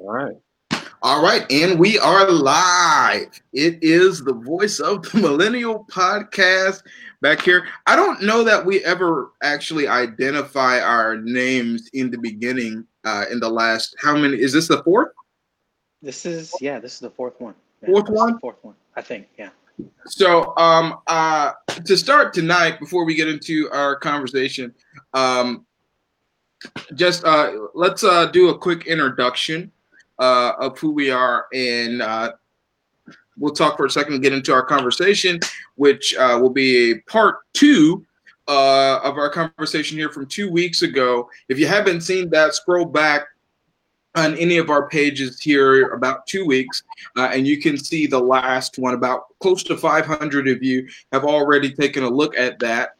All right. All right, and we are live. It is the voice of the Millennial Podcast back here. I don't know that we ever actually identify our names in the beginning. Uh, in the last, how many? Is this the fourth? This is yeah. This is the fourth one. Yeah, Fourth one? Fourth one. I think. Yeah. So, um, uh, to start tonight, before we get into our conversation, um, just uh, let's uh, do a quick introduction uh, of who we are, and uh, we'll talk for a second and get into our conversation, which uh, will be a part two uh, of our conversation here from two weeks ago. If you haven't seen that, scroll back on any of our pages here about two weeks, uh, and you can see the last one. About close to 500 of you have already taken a look at that,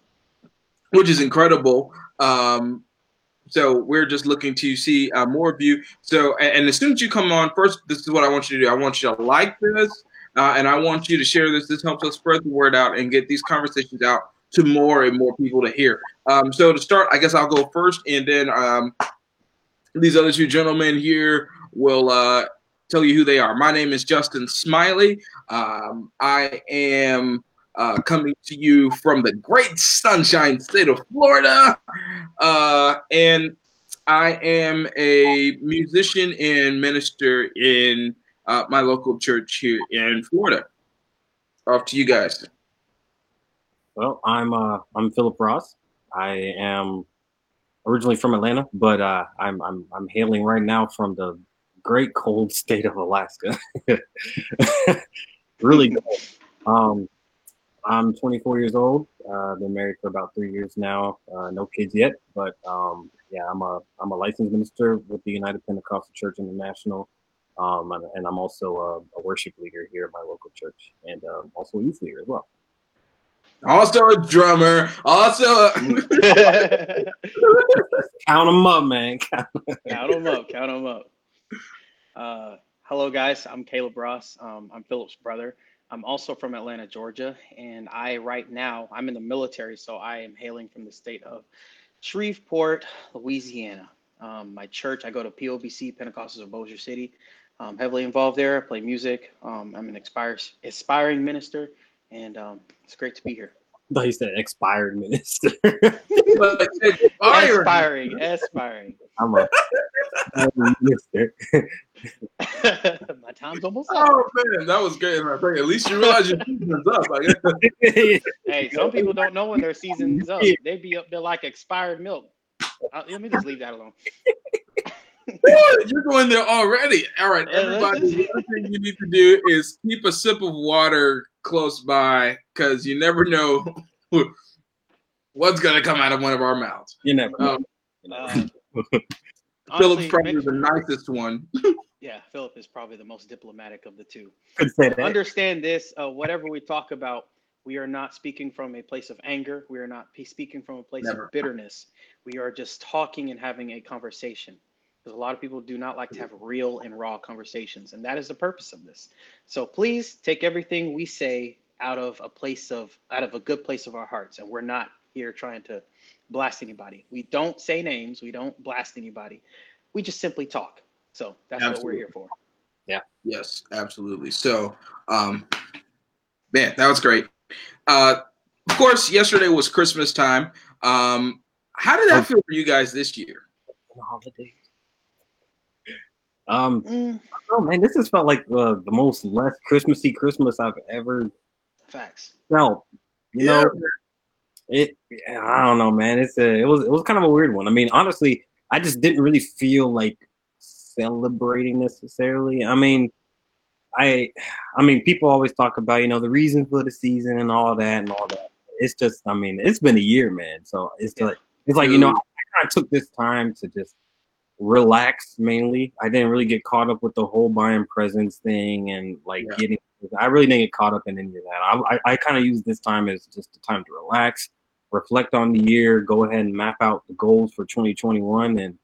which is incredible. Um, so we're just looking to see uh, more of you. So, and, and as soon as you come on, first, this is what I want you to do. I want you to like this, uh, and I want you to share this. This helps us spread the word out and get these conversations out to more and more people to hear. Um, so to start, I guess I'll go first, and then um, these other two gentlemen here will uh, tell you who they are. My name is Justin Smiley. Um, I am uh, coming to you from the great sunshine state of Florida. Uh, and I am a musician and minister in uh, my local church here in Florida. Off to you guys. Well, I'm uh I'm Philip Ross. I am originally from Atlanta, but uh I'm I'm I'm hailing right now from the great cold state of Alaska. really cold. Um I'm 24 years old. Uh, been married for about three years now. Uh, no kids yet, but um, yeah, I'm a I'm a licensed minister with the United Pentecostal Church International, um, and, and I'm also a, a worship leader here at my local church, and um, also a youth leader as well. Also a drummer. Also, a- Count them up, man. count them up. Count them up. Uh, hello, guys. I'm Caleb Ross. Um, I'm Philip's brother. I'm also from Atlanta, Georgia, and I right now I'm in the military, so I am hailing from the state of Shreveport, Louisiana. Um, my church, I go to POBC Pentecostals of Bossier City. I'm heavily involved there. I play music. Um, I'm an expires, aspiring minister, and um, it's great to be here. I thought you said expired minister. fire. Aspiring, aspiring. I'm a minister. My time's almost up. Oh man, that was great. I think at least you realize your season's up. I guess. Hey, some people don't know when their season's up. They be up there like expired milk. Uh, let me just leave that alone. You're going there already. All right, everybody. The other thing you need to do is keep a sip of water close by because you never know what's going to come out of one of our mouths. you never know. Um, You know. Uh, Philip's probably the nicest one. yeah, Philip is probably the most diplomatic of the two. Could say that. Understand this: uh, whatever we talk about, we are not speaking from a place of anger. We are not speaking from a place Never. of bitterness. We are just talking and having a conversation. Because a lot of people do not like to have real and raw conversations, and that is the purpose of this. So please take everything we say out of a place of out of a good place of our hearts, and we're not here trying to blast anybody. We don't say names. We don't blast anybody. We just simply talk. So that's what we're here for. Yeah. Yes, absolutely. So, um, man, that was great. Uh, of course, yesterday was Christmas time. Um, how did that feel for you guys this year? the holidays. Um, Mm, oh man, this has felt like uh, the most less Christmassy Christmas I've ever facts. felt. You know, it. I don't know, man. It's a. It was. It was kind of a weird one. I mean, honestly, I just didn't really feel like celebrating necessarily. I mean, I. I mean, people always talk about you know the reason for the season and all that and all that. It's just. I mean, it's been a year, man. So it's Yeah. like it's like you know I of took this time to just relax mainly. I didn't really get caught up with the whole buying presents thing and like Yeah. getting. I really didn't get caught up in any of that. I, I, I kind of use this time as just a time to relax, reflect on the year, go ahead and map out the goals for 2021, and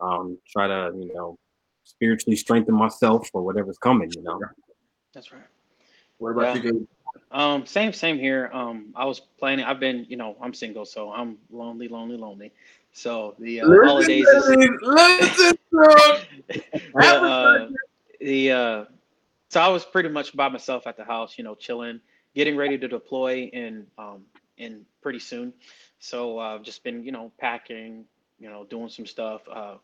um, try to you know spiritually strengthen myself for whatever's coming. You know. That's right. What about Yeah. you guys? Um, same, same here. Um, I was planning. I've been, you know, I'm single, so I'm lonely, lonely, lonely. So the uh, holidays is Listen, listen, bro. the, uh, so I was pretty much by myself at the house, you know, chilling, getting ready to deploy in um, in pretty soon. So I've uh, just been, you know, packing, you know, doing some stuff. Uh,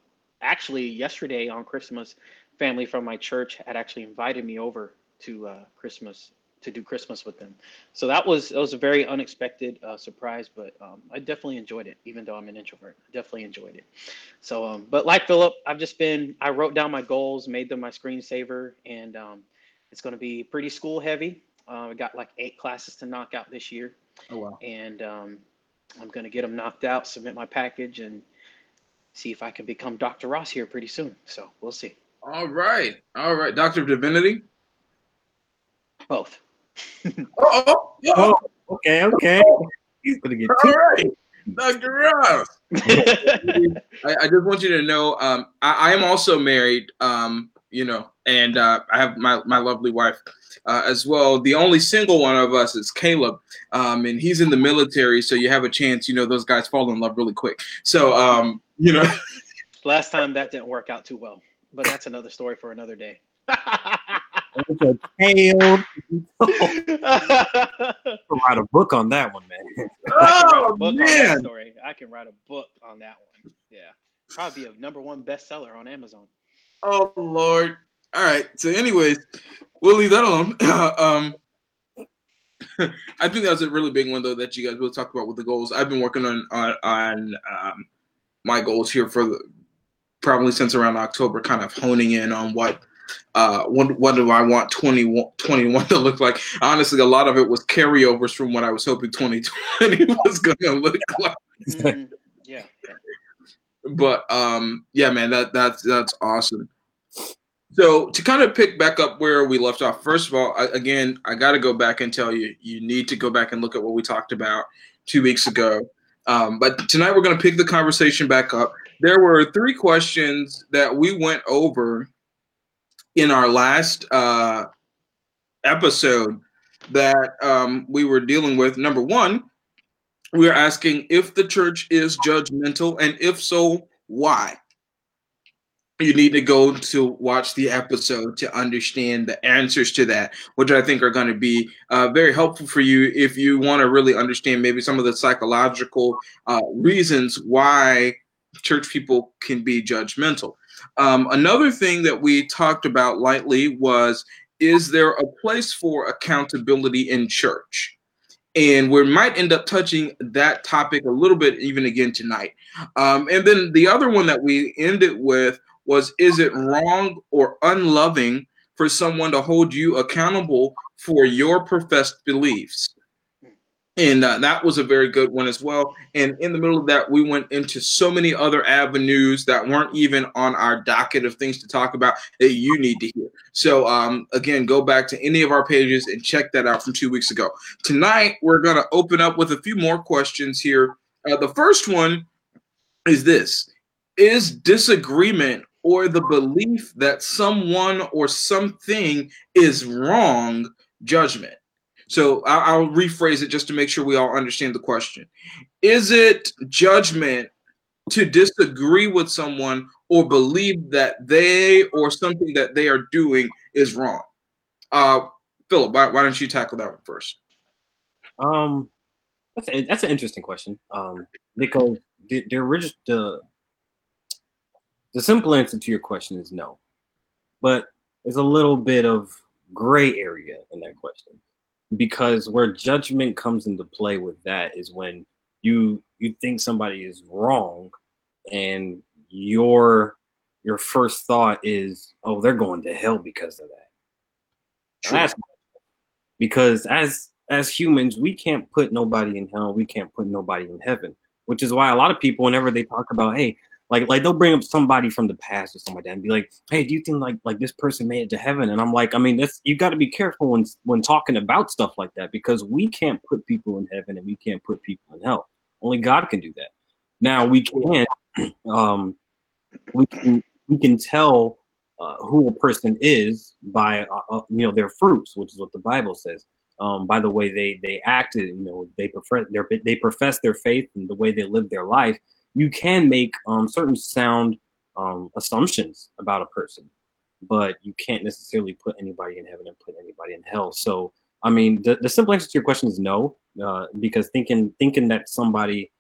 actually, yesterday on Christmas, family from my church had actually invited me over to uh, Christmas to do Christmas with them. So that was that was a very unexpected uh, surprise, but um, I definitely enjoyed it. Even though I'm an introvert, I definitely enjoyed it. So, um, but like Philip, I've just been I wrote down my goals, made them my screensaver, and um, it's going to be pretty school heavy. Uh, I got like eight classes to knock out this year. Oh wow! And um, I'm going to get them knocked out, submit my package, and see if I can become Dr. Ross here pretty soon. So we'll see. All right, all right, Doctor of Divinity. Both. oh, oh, okay, okay. He's gonna get all right, Dr. Ross. I, I, just want you to know, um, I, I, am also married. Um, you know, and uh, I have my my lovely wife uh, as well. The only single one of us is Caleb, um, and he's in the military, so you have a chance. You know, those guys fall in love really quick. So, um, you know, last time that didn't work out too well, but that's another story for another day. write a book on that one, man. Oh man, story. I can write a book on that one. Yeah, probably a number one bestseller on Amazon. Oh Lord. All right. So, anyways, we'll leave that alone. um, I think that was a really big one though that you guys will talk about with the goals. I've been working on on, on um, my goals here for the, probably since around October, kind of honing in on what uh, what, what do I want 20, 21 to look like? Honestly, a lot of it was carryovers from what I was hoping 2020 was going to look like. Mm-hmm. Yeah but um, yeah, man, that that's that's awesome. So to kind of pick back up where we left off, first of all, I, again, I got to go back and tell you, you need to go back and look at what we talked about two weeks ago. Um, but tonight we're going to pick the conversation back up. There were three questions that we went over in our last uh, episode that um, we were dealing with. Number one, we're asking if the church is judgmental, and if so, why? You need to go to watch the episode to understand the answers to that, which I think are going to be uh, very helpful for you if you want to really understand maybe some of the psychological uh, reasons why church people can be judgmental. Um, another thing that we talked about lightly was is there a place for accountability in church? and we might end up touching that topic a little bit even again tonight. Um, and then the other one that we ended with was Is it wrong or unloving for someone to hold you accountable for your professed beliefs? and uh, that was a very good one as well. And in the middle of that, we went into so many other avenues that weren't even on our docket of things to talk about that you need to hear. So, um, again, go back to any of our pages and check that out from two weeks ago. Tonight, we're going to open up with a few more questions here. Uh, the first one is this Is disagreement or the belief that someone or something is wrong judgment? So I'll, rephrase it just to make sure we all understand the question. Is it judgment to disagree with someone or believe that they or something that they are doing is wrong? Uh, Philip, why, why don't you tackle that one first? Um, that's a, that's an interesting question. Um, because the the, original, the the simple answer to your question is no, but there's a little bit of gray area in that question because where judgment comes into play with that is when you you think somebody is wrong and your your first thought is oh they're going to hell because of that. Because as as humans we can't put nobody in hell. We can't put nobody in heaven which is why a lot of people whenever they talk about hey like like they'll bring up somebody from the past or something like that and be like, hey, do you think like like this person made it to heaven? And I'm like, I mean, that's you got to be careful when when talking about stuff like that because we can't put people in heaven and we can't put people in hell. Only God can do that. Now we can um we can we can tell uh, who a person is by uh, uh, you know their fruits, which is what the Bible says. Um, by the way they they acted, you know, they prefer they profess their faith and the way they live their life you can make um, certain sound um, assumptions about a person. but you can't necessarily put anybody in heaven and put anybody in hell. So, I mean, the, the simple answer to your question is no, uh, because thinking thinking that somebody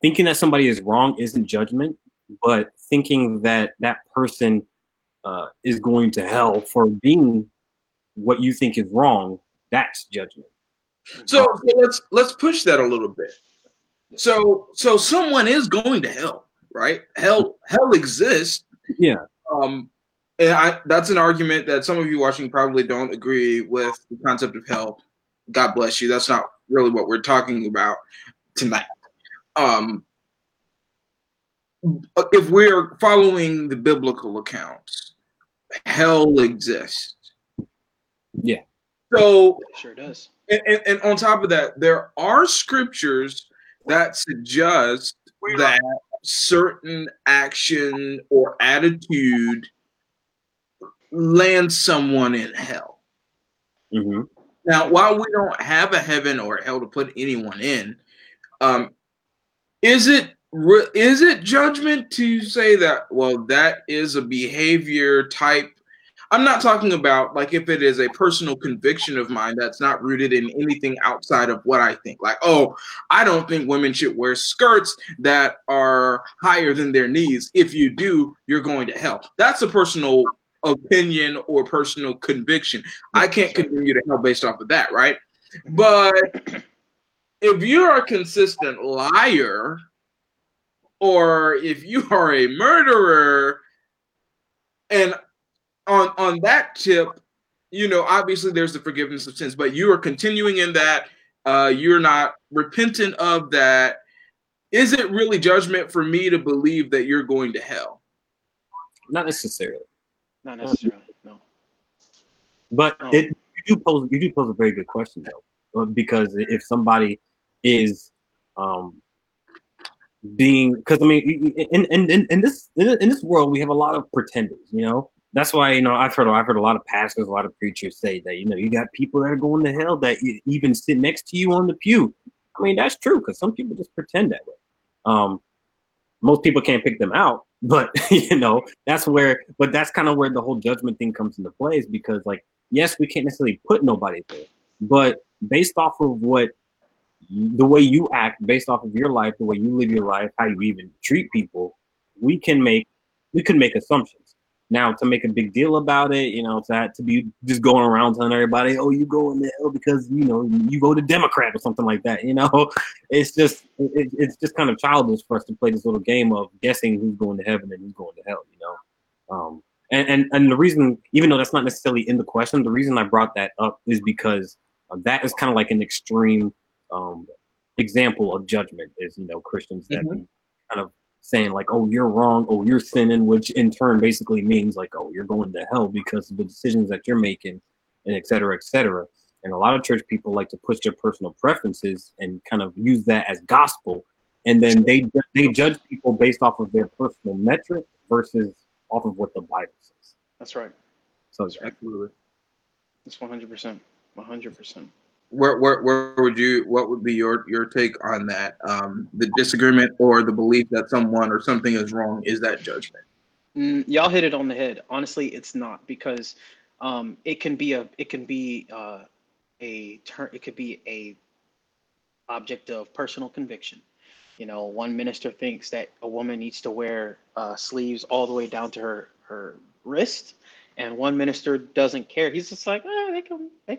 thinking that somebody is wrong isn't judgment, but thinking that that person uh, is going to hell for being what you think is wrong, that's judgment. So, so let's let's push that a little bit. So so someone is going to hell, right? Hell hell exists. Yeah. Um and I that's an argument that some of you watching probably don't agree with the concept of hell. God bless you. That's not really what we're talking about tonight. Um if we're following the biblical accounts, hell exists. Yeah. So It sure does. and, and, and on top of that, there are scriptures that suggests that certain action or attitude lands someone in hell. hmm Now, while we don't have a heaven or hell to put anyone in, um, is it re- is it judgment to say that? Well, that is a behavior type. I'm not talking about like if it is a personal conviction of mine that's not rooted in anything outside of what I think. Like, oh, I don't think women should wear skirts that are higher than their knees. If you do, you're going to hell. That's a personal opinion or personal conviction. I can't condemn you to hell based off of that, right? Mm-hmm. But if you're a consistent liar, or if you are a murderer, and on on that tip, you know, obviously there's the forgiveness of sins, but you are continuing in that, uh, you're not repentant of that. Is it really judgment for me to believe that you're going to hell? Not necessarily, Not necessarily. No. but it you do pose you do pose a very good question though, uh, because if somebody is um being because I mean in, in in in this in, in this world we have a lot of pretenders, you know. That's why you know I've heard I've heard a lot of pastors, a lot of preachers say that you know you got people that are going to hell that even sit next to you on the pew. I mean that's true because some people just pretend that way. Um, most people can't pick them out, but you know that's where. But that's kind of where the whole judgment thing comes into play, is because like yes, we can't necessarily put nobody there, but based off of what the way you act, based off of your life, the way you live your life, how you even treat people, we can make we can make assumptions. Now to make a big deal about it, you know, to to be just going around telling everybody, "Oh, you go in the hell because you know you to Democrat or something like that," you know, it's just it, it's just kind of childish for us to play this little game of guessing who's going to heaven and who's going to hell, you know. Um, and and and the reason, even though that's not necessarily in the question, the reason I brought that up is because uh, that is kind of like an extreme um, example of judgment. Is you know Christians that Mhm. kind of saying like, "Oh, you're wrong," "Oh, you're sinning," which in turn basically means like, "Oh, you're going to hell because of the decisions that you're making," and et cetera, et cetera. And a lot of church people like to push their personal preferences and kind of use that as gospel, and then they they judge people based off of their personal metric versus off of what the Bible says. That's right. So it's Absolutely. That's 100%. 100%. Where, where where would you what would be your your take on that um the disagreement or the belief that someone or something is wrong is that judgment Mm, y'all hit it on the head. Honestly, it's not because um, it can be a it can be uh, a turn it could be a object of personal conviction. You know, one minister thinks that a woman needs to wear uh, sleeves all the way down to her her wrist, and one minister doesn't care. He's just like, oh, they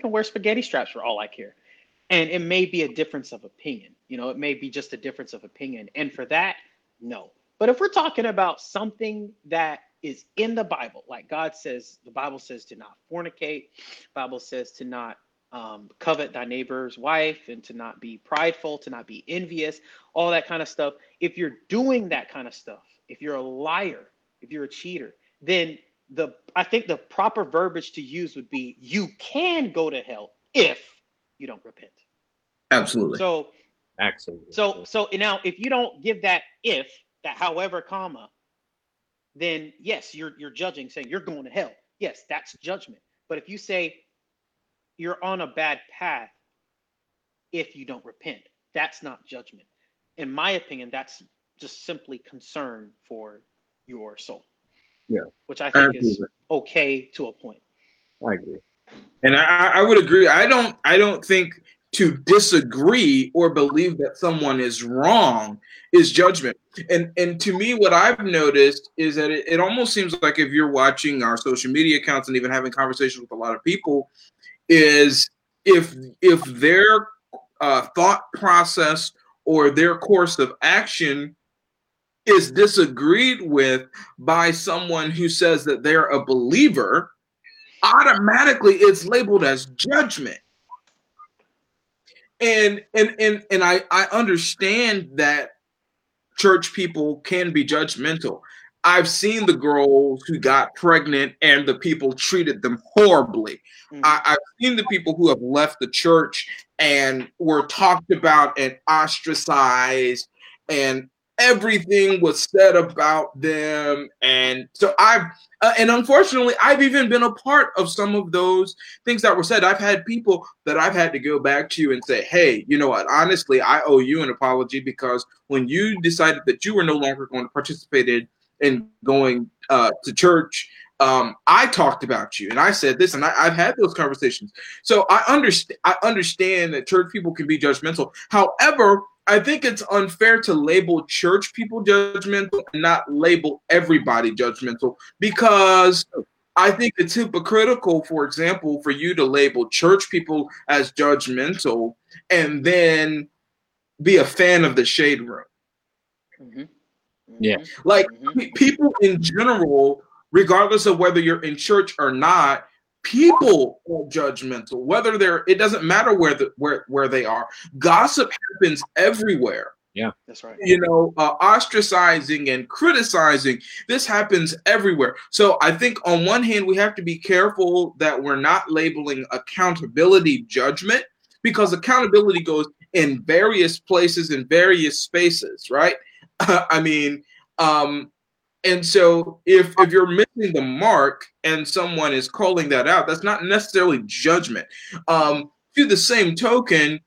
can wear spaghetti straps for all I care. And it may be a difference of opinion. You know, it may be just a difference of opinion. And for that, no. But if we're talking about something that is in the Bible, like God says, the Bible says to not fornicate, Bible says to not um, covet thy neighbor's wife, and to not be prideful, to not be envious, all that kind of stuff. If you're doing that kind of stuff, if you're a liar, if you're a cheater, then the I think the proper verbiage to use would be you can go to hell if you don't repent. absolutely So absolutely. so so now if you don't give that if that however comma, then yes, you're you're judging saying you're going to hell. Yes, that's judgment. But if you say you're on a bad path if you don't repent, that's not judgment. In my opinion, that's just simply concern for your soul. Yeah. Which I think Absolutely. is okay to a point. I agree. And I, I would agree. I don't. I don't think to disagree or believe that someone is wrong is judgment. And and to me, what I've noticed is that it, it almost seems like if you're watching our social media accounts and even having conversations with a lot of people, is if if their uh, thought process or their course of action is disagreed with by someone who says that they're a believer, automatically it's labeled as judgment. And and and and I I understand that church people can be judgmental. I've seen the girls who got pregnant and the people treated them horribly. Mhm. I, I've seen the people who have left the church and were talked about and ostracized, and everything was said about them. And so I've, uh, and unfortunately, I've even been a part of some of those things that were said. I've had people that I've had to go back to and say, hey, you know what? Honestly, I owe you an apology because when you decided that you were no longer going to participate in, in going uh, to church, um, I talked about you and I said this, and I, I've had those conversations. So I understand. I understand that church people can be judgmental. However, I think it's unfair to label church people judgmental and not label everybody judgmental because I think it's hypocritical, for example, for you to label church people as judgmental and then be a fan of the shade room. Mhm. Yeah. Mhm. Like Mhm. people in general, regardless of whether you're in church or not, people are judgmental. Whether they're, it doesn't matter where the where where they are. Gossip happens everywhere. Yeah, that's right. You know, uh, ostracizing and criticizing. This happens everywhere. So I think on one hand we have to be careful that we're not labeling accountability judgment because accountability goes in various places in various spaces, right? I mean, um, and so if if you're missing the mark and someone is calling that out, that's not necessarily judgment. Um, to the same token,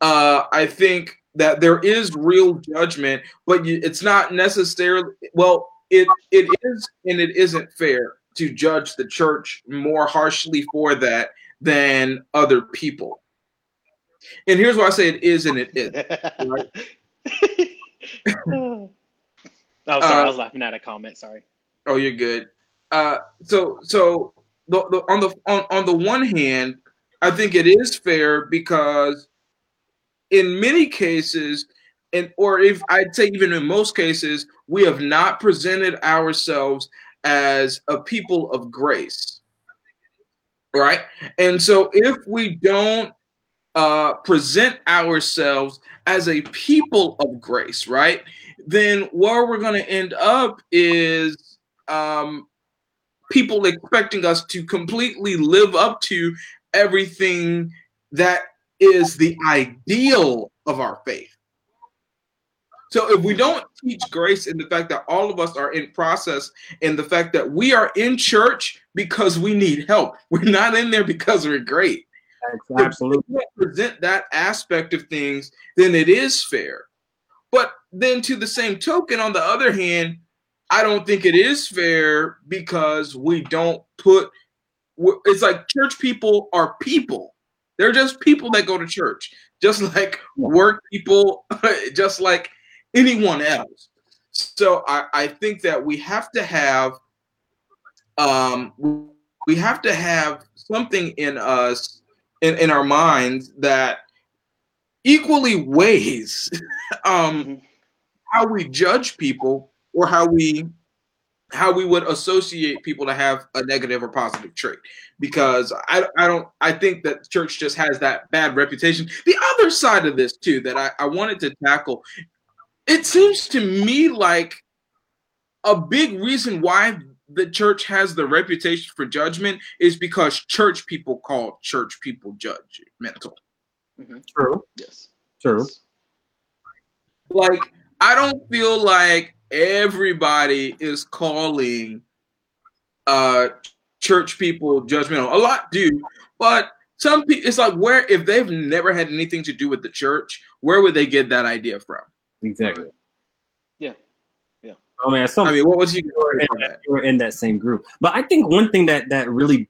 uh, I think that there is real judgment, but you, it's not necessarily well. It it is and it isn't fair to judge the church more harshly for that than other people. And here's why I say it is and it is. oh, sorry. I was laughing at a comment. Sorry. Oh, you're good. Uh, so so the, the on the on, on the one hand, I think it is fair because in many cases, and or if I'd say even in most cases, we have not presented ourselves as a people of grace. Right? And so if we don't uh, present ourselves as a people of grace, right? Then where we're going to end up is um, people expecting us to completely live up to everything that is the ideal of our faith. So if we don't teach grace in the fact that all of us are in process and the fact that we are in church because we need help, we're not in there because we're great. Absolutely. If we present that aspect of things, then it is fair. But then to the same token, on the other hand, I don't think it is fair because we don't put it's like church people are people. They're just people that go to church, just like work people, just like anyone else. So I, I think that we have to have um we have to have something in us in, in our minds that equally weighs um Mhm. how we judge people or how we how we would associate people to have a negative or positive trait because I, I don't I think that church just has that bad reputation. The other side of this too that I, I wanted to tackle, it seems to me like a big reason why the church has the reputation for judgment is because church people call church people judgmental. True. Yes. True. Yes. like I don't feel like everybody is calling uh church people judgmental. A lot do, but some people it's like where if they've never had anything to do with the church, where would they get that idea from? Exactly. Yeah. Yeah. I mean, some, I mean, what was you in, were in that same group? But I think one thing that that really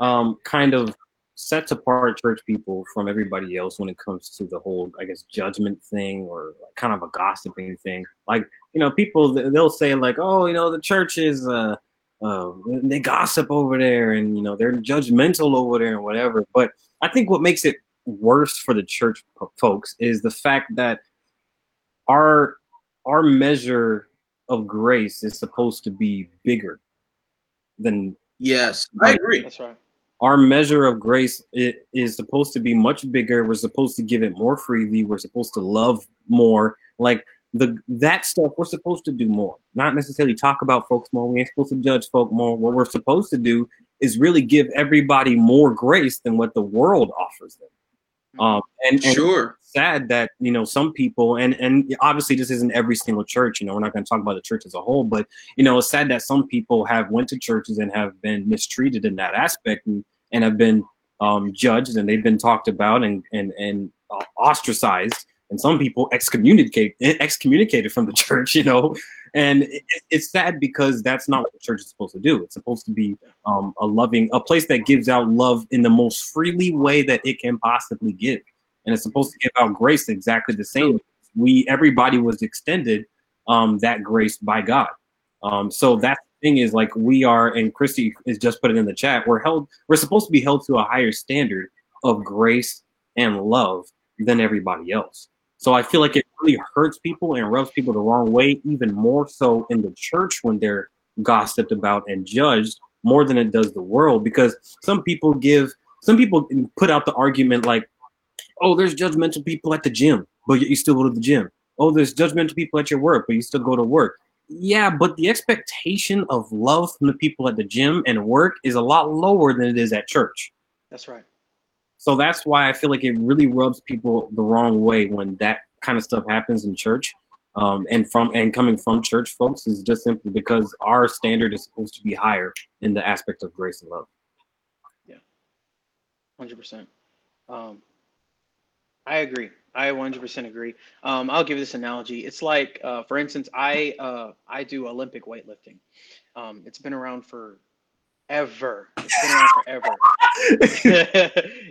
um, kind of sets apart church people from everybody else when it comes to the whole, I guess, judgment thing or kind of a gossiping thing. Like, you know, people they'll say like, oh, you know, the church is uh, uh, they gossip over there and you know they're judgmental over there and whatever. But I think what makes it worse for the church folks is the fact that our our measure of grace is supposed to be bigger than yes i agree that's right our measure of grace is supposed to be much bigger. We're supposed to give it more freely. We're supposed to love more. Like the that stuff we're supposed to do more. Not necessarily talk about folks more. We ain't supposed to judge folk more. What we're supposed to do is really give everybody more grace than what the world offers them. Um, and, and sure, sad that you know some people, and and obviously this isn't every single church. You know, we're not going to talk about the church as a whole, but you know, it's sad that some people have went to churches and have been mistreated in that aspect and, and have been um, judged and they've been talked about and and and uh, ostracized and some people excommunicate excommunicated from the church you know and it, it's sad because that's not what church is supposed to do. It's supposed to be um, a loving a place that gives out love in the most freely way that it can possibly give. And it's supposed to give out grace exactly the same. We everybody was extended um, that grace by god. Um, so that thing is like we are and christy is just put it in the chat we're held we're supposed to be held to a higher standard of grace and love than everybody else so I feel like it really hurts people and rubs people the wrong way, even more so in the church when they're gossiped about and judged more than it does the world. Because some people give, some people put out the argument like, oh, there's judgmental people at the gym, but you still go to the gym. Oh, there's judgmental people at your work, but you still go to work. Yeah, but the expectation of love from the people at the gym and work is a lot lower than it is at church. That's right. So that's why I feel like it really rubs people the wrong way when that kind of stuff happens in church. Um, and from and coming from church folks is just simply because our standard is supposed to be higher in the aspect of grace and love. Yeah, hundred um, percent. I agree. I 100% agree. Um, I'll give this analogy. It's like, uh, for instance, I uh, I do Olympic weightlifting. Um, it's been around for ever. It's been around forever.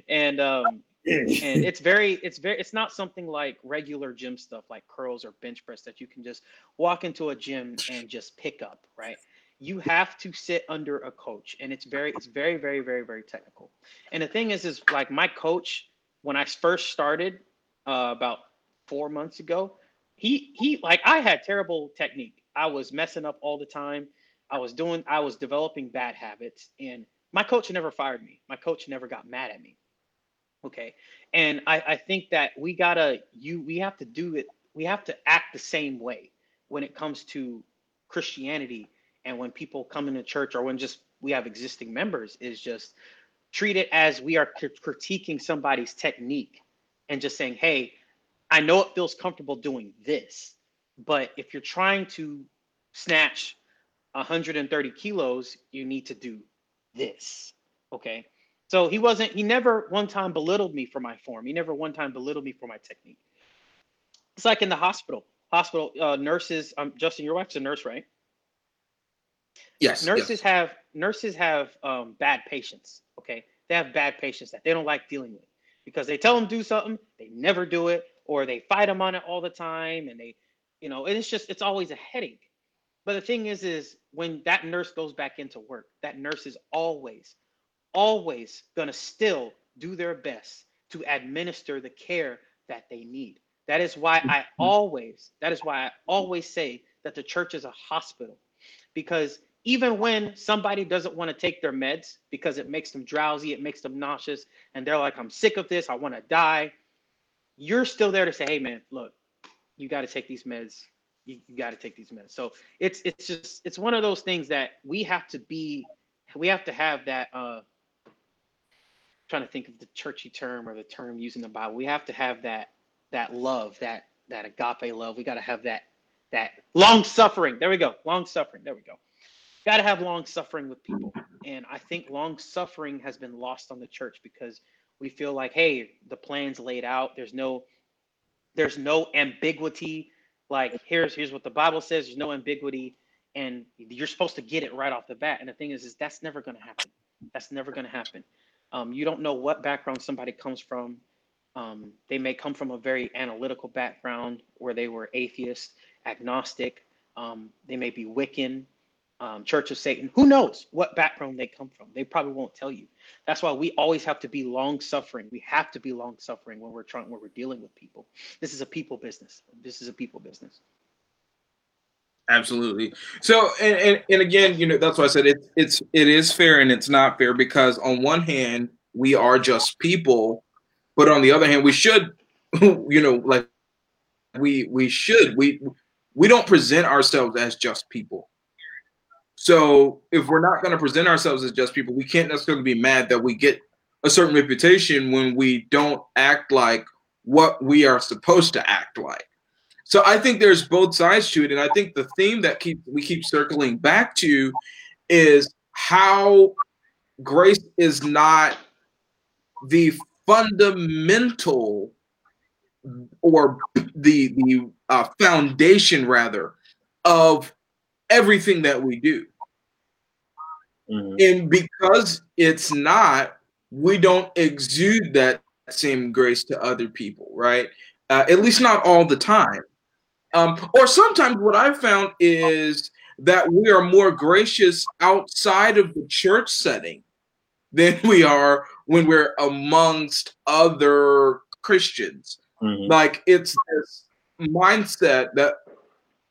and um, and it's very it's very it's not something like regular gym stuff like curls or bench press that you can just walk into a gym and just pick up, right? You have to sit under a coach and it's very it's very very very very technical. And the thing is is like my coach when I first started uh, about 4 months ago, he he like I had terrible technique. I was messing up all the time I was doing, I was developing bad habits, and my coach never fired me. My coach never got mad at me. Okay, and I, I think that we gotta, you, we have to do it. We have to act the same way when it comes to Christianity, and when people come into church, or when just we have existing members, is just treat it as we are critiquing somebody's technique, and just saying, hey, I know it feels comfortable doing this, but if you're trying to snatch 130 kilos, you need to do this. Okay. So he wasn't, he never one time belittled me for my form. He never one time belittled me for my technique. It's like in the hospital. Hospital uh, nurses, um, Justin, your wife's a nurse, right? Yes. Nurses yes. have nurses have um, bad patients. Okay, they have bad patients that they don't like dealing with because they tell them do something, they never do it, or they fight them on it all the time, and they, you know, and it's just it's always a headache. But the thing is, is when that nurse goes back into work, that nurse is always, always gonna still do their best to administer the care that they need. That is why I mm-hmm. always, that is why I always say that the church is a hospital. Because even when somebody doesn't want to take their meds because it makes them drowsy, it makes them nauseous, and they're like, I'm sick of this, I want to die, you're still there to say, hey man, look, you got to take these meds you, you got to take these minutes. So it's it's just it's one of those things that we have to be we have to have that uh trying to think of the churchy term or the term using the Bible. We have to have that that love, that that agape love. We got to have that that long suffering. There we go. Long suffering. There we go. Got to have long suffering with people. And I think long suffering has been lost on the church because we feel like, hey, the plan's laid out. There's no there's no ambiguity like here's here's what the Bible says. There's no ambiguity, and you're supposed to get it right off the bat. And the thing is, is that's never going to happen. That's never going to happen. Um, you don't know what background somebody comes from. Um, they may come from a very analytical background where they were atheist, agnostic. Um, they may be Wiccan, um, Church of Satan. Who knows what background they come from? They probably won't tell you. That's why we always have to be long suffering. We have to be long suffering when we're trying when we're dealing with people. This is a people business. This is a people business. Absolutely. So, and, and, and again, you know, that's why I said it's it's it is fair and it's not fair because on one hand we are just people, but on the other hand we should, you know, like we we should we we don't present ourselves as just people so if we're not going to present ourselves as just people, we can't necessarily be mad that we get a certain reputation when we don't act like what we are supposed to act like. So I think there's both sides to it, and I think the theme that keep we keep circling back to is how grace is not the fundamental or the the uh, foundation rather of everything that we do. Mm-hmm. And because it's not, we don't exude that same grace to other people, right? Uh, at least not all the time. Um, or sometimes what I've found is that we are more gracious outside of the church setting than we are when we're amongst other Christians. Mm-hmm. Like it's this mindset that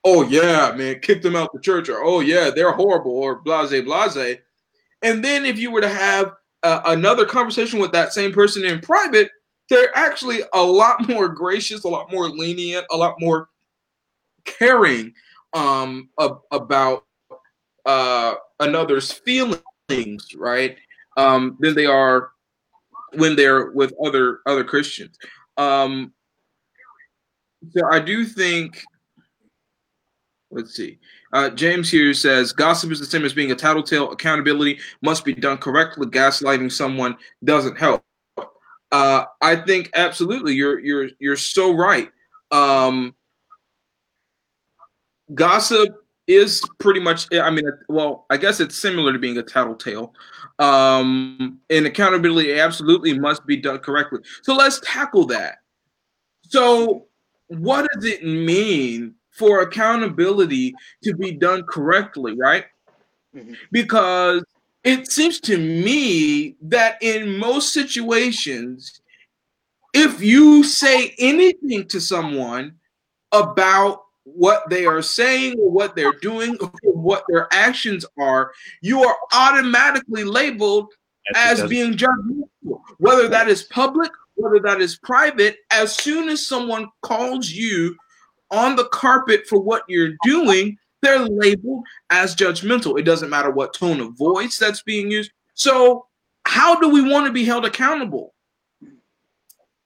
oh yeah, man, kick them out the church, or oh yeah, they're horrible, or blase blase. And then if you were to have uh, another conversation with that same person in private, they're actually a lot more gracious, a lot more lenient, a lot more caring um, ab- about uh, another's feelings, right? Um, than they are when they're with other other Christians. Um, so I do think Let's see. Uh, James here says gossip is the same as being a tattletale. Accountability must be done correctly. Gaslighting someone doesn't help. Uh, I think absolutely. You're you're you're so right. Um, gossip is pretty much. I mean, well, I guess it's similar to being a tattletale. Um, and accountability absolutely must be done correctly. So let's tackle that. So, what does it mean for accountability to be done correctly, right? Mm-hmm. Because it seems to me that in most situations, if you say anything to someone about what they are saying or what they're doing or what their actions are, you are automatically labeled as being judgmental, whether that is public, whether that is private. As soon as someone calls you on the carpet for what you're doing, they're labeled as judgmental. It doesn't matter what tone of voice that's being used. So, how do we want to be held accountable?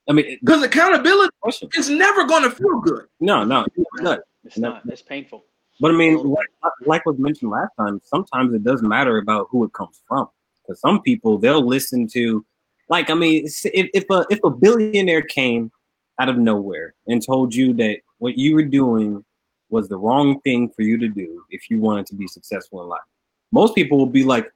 I mean, because accountability is never going to feel good. No, no, it's not. It's not. It's painful. But I mean, like, like was mentioned last time, sometimes it doesn't matter about who it comes from. Because some people they'll listen to, like, I mean, if, if a if a billionaire came out of nowhere and told you that what you were doing was the wrong thing for you to do if you wanted to be successful in life. Most people will be like,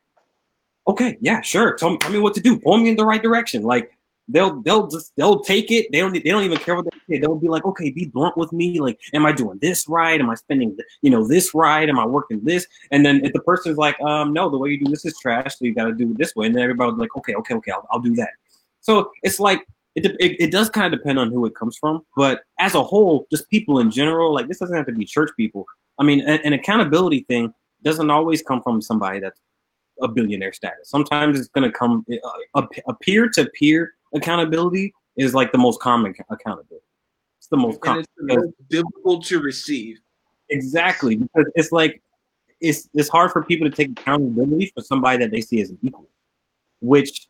okay, yeah, sure. Tell me, tell me what to do. Point me in the right direction. Like they'll they'll just they'll take it. They don't they don't even care what they say. They'll be like, okay, be blunt with me. Like, am I doing this right? Am I spending you know this right? Am I working this? And then if the person's like, um, no, the way you do this is trash, so you got to do it this way. And then everybody's like, okay, okay, okay, I'll, I'll do that. So it's like it, it, it does kind of depend on who it comes from, but as a whole, just people in general, like this doesn't have to be church people. I mean, an, an accountability thing doesn't always come from somebody that's a billionaire status. Sometimes it's going to come uh, a peer to peer accountability is like the most common accountability. It's the most common. It's the most difficult to receive. Exactly, because it's like it's it's hard for people to take accountability for somebody that they see as an equal, which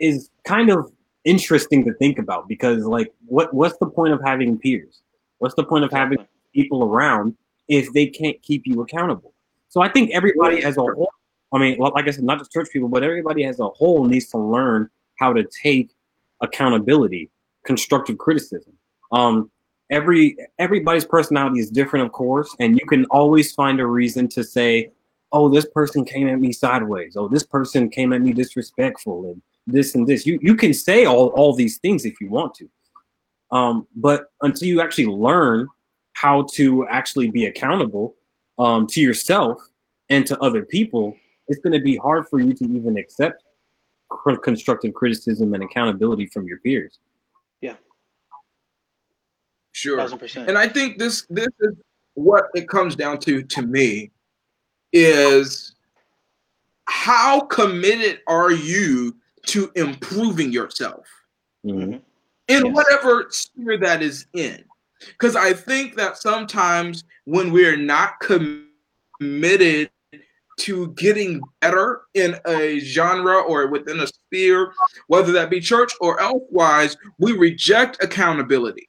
is kind of interesting to think about because like what what's the point of having peers? What's the point of having people around if they can't keep you accountable? So I think everybody as a whole, I mean, like I said, not just church people, but everybody as a whole needs to learn how to take accountability, constructive criticism. Um, every everybody's personality is different, of course, and you can always find a reason to say, "Oh, this person came at me sideways. Oh, this person came at me disrespectful, and this and this." You you can say all all these things if you want to, um, but until you actually learn how to actually be accountable um, to yourself and to other people, it's going to be hard for you to even accept constructive criticism and accountability from your peers. Yeah. Sure. And I think this this is what it comes down to to me is how committed are you to improving yourself mm-hmm. in yes. whatever sphere that is in because i think that sometimes when we're not committed to getting better in a genre or within a sphere, whether that be church or elsewise, we reject accountability.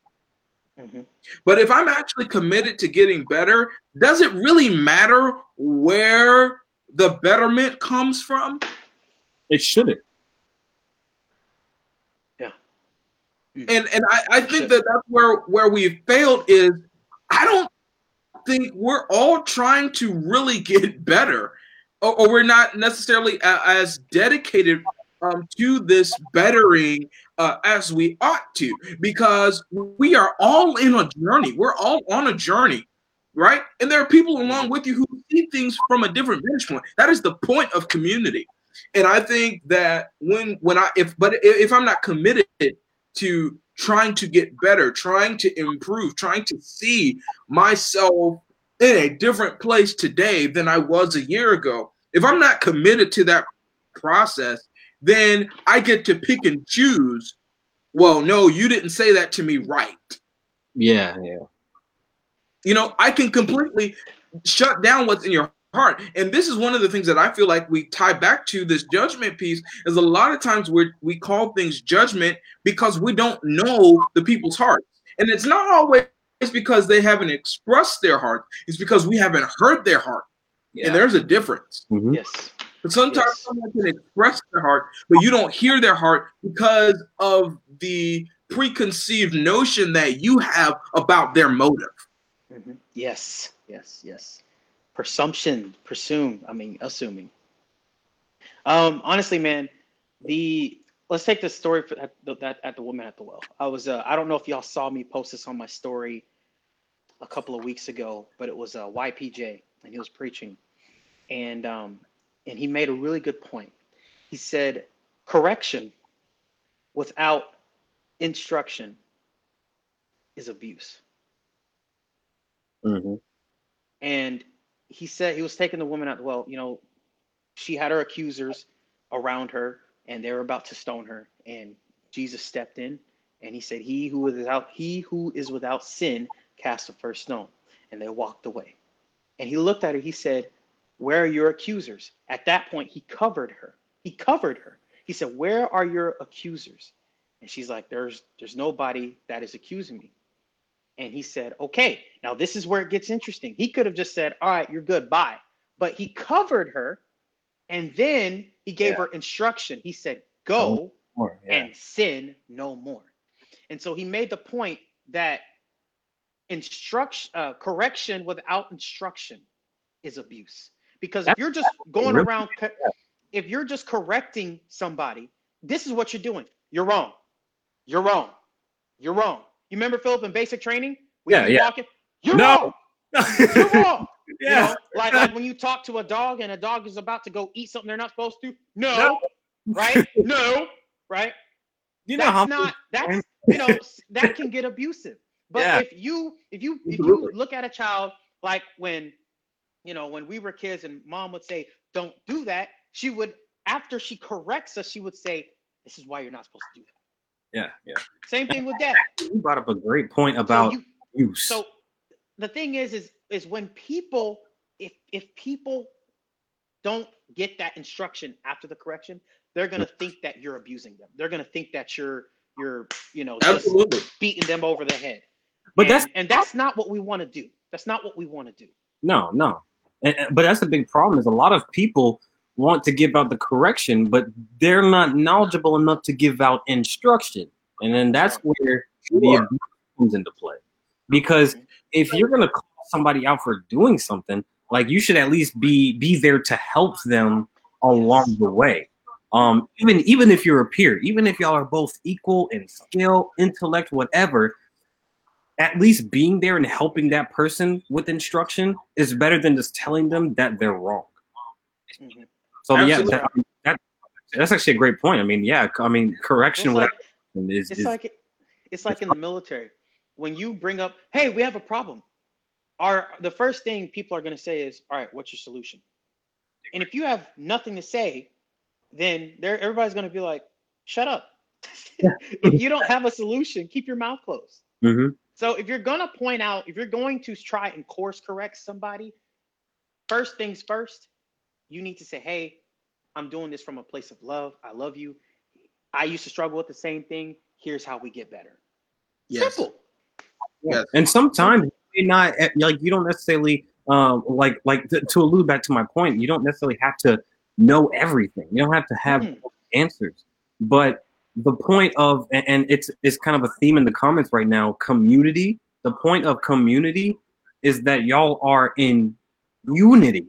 Mm-hmm. But if I'm actually committed to getting better, does it really matter where the betterment comes from? It shouldn't. Yeah. And and I, I think that that's where where we've failed is I don't think we're all trying to really get better, or, or we're not necessarily as dedicated um, to this bettering uh, as we ought to, because we are all in a journey. We're all on a journey, right? And there are people along with you who see things from a different vantage point. That is the point of community. And I think that when when I if but if I'm not committed to trying to get better, trying to improve, trying to see myself in a different place today than I was a year ago. If I'm not committed to that process, then I get to pick and choose. Well, no, you didn't say that to me right. Yeah, yeah. You know, I can completely shut down what's in your heart. And this is one of the things that I feel like we tie back to this judgment piece is a lot of times we we call things judgment because we don't know the people's heart. And it's not always because they haven't expressed their heart. It's because we haven't heard their heart. Yeah. And there's a difference. Mm-hmm. Yes. But sometimes yes. someone can express their heart, but you don't hear their heart because of the preconceived notion that you have about their motive. Mm-hmm. Yes, yes, yes presumption, presume. I mean, assuming. Um, honestly, man, the let's take the story for that, that at the woman at the well. I was uh, I don't know if y'all saw me post this on my story a couple of weeks ago, but it was uh, YPJ and he was preaching, and um, and he made a really good point. He said correction without instruction is abuse. Mm-hmm. And he said he was taking the woman out. Well, you know, she had her accusers around her, and they were about to stone her. And Jesus stepped in, and he said, "He who is without he who is without sin cast the first stone." And they walked away. And he looked at her. He said, "Where are your accusers?" At that point, he covered her. He covered her. He said, "Where are your accusers?" And she's like, "There's there's nobody that is accusing me." And he said, okay, now this is where it gets interesting. He could have just said, all right, you're good, bye. But he covered her and then he gave yeah. her instruction. He said, go no yeah. and sin no more. And so he made the point that instruction, uh, correction without instruction is abuse. Because if you're just going around, if you're just correcting somebody, this is what you're doing. You're wrong. You're wrong. You're wrong. You remember Philip in basic training? We yeah, yeah. Talking, You're no. wrong. You're wrong. yeah. You know, like, like when you talk to a dog and a dog is about to go eat something they're not supposed to. No. no. Right? no. Right? You know that's how not that's you know that can get abusive. But yeah. if you if you if you look at a child like when you know when we were kids and mom would say don't do that, she would after she corrects us she would say this is why you're not supposed to do that. Yeah, yeah. Same thing with that. You brought up a great point about so you, use. So the thing is, is is when people, if if people don't get that instruction after the correction, they're gonna think that you're abusing them. They're gonna think that you're you're you know Absolutely. beating them over the head. But and, that's and that's not what we want to do. That's not what we want to do. No, no. And, but that's the big problem is a lot of people want to give out the correction, but they're not knowledgeable enough to give out instruction. And then that's where sure. the abuse comes into play. because if you're gonna call somebody out for doing something, like you should at least be be there to help them along the way. Um, even even if you're a peer, even if y'all are both equal in skill, intellect, whatever, at least being there and helping that person with instruction is better than just telling them that they're wrong. Mm-hmm. So Absolutely. yeah, that, that, that's actually a great point. I mean, yeah, I mean, correction it's like, is, it's is, like it's like in the military when you bring up, hey, we have a problem. Our the first thing people are going to say is, all right, what's your solution? And if you have nothing to say, then there everybody's going to be like, shut up. if you don't have a solution, keep your mouth closed. Mm-hmm. So if you're going to point out, if you're going to try and course correct somebody, first things first, you need to say, hey, I'm doing this from a place of love. I love you. I used to struggle with the same thing. Here's how we get better. Yes. Simple. Yes. And sometimes not eh, like you don't necessarily um, like like to, to, allude back to my point, you don't necessarily have to know everything. You don't have to have mm. answers. But the point of and it's it's kind of a theme in the comments right now, community. The point of community is that y'all are in unity.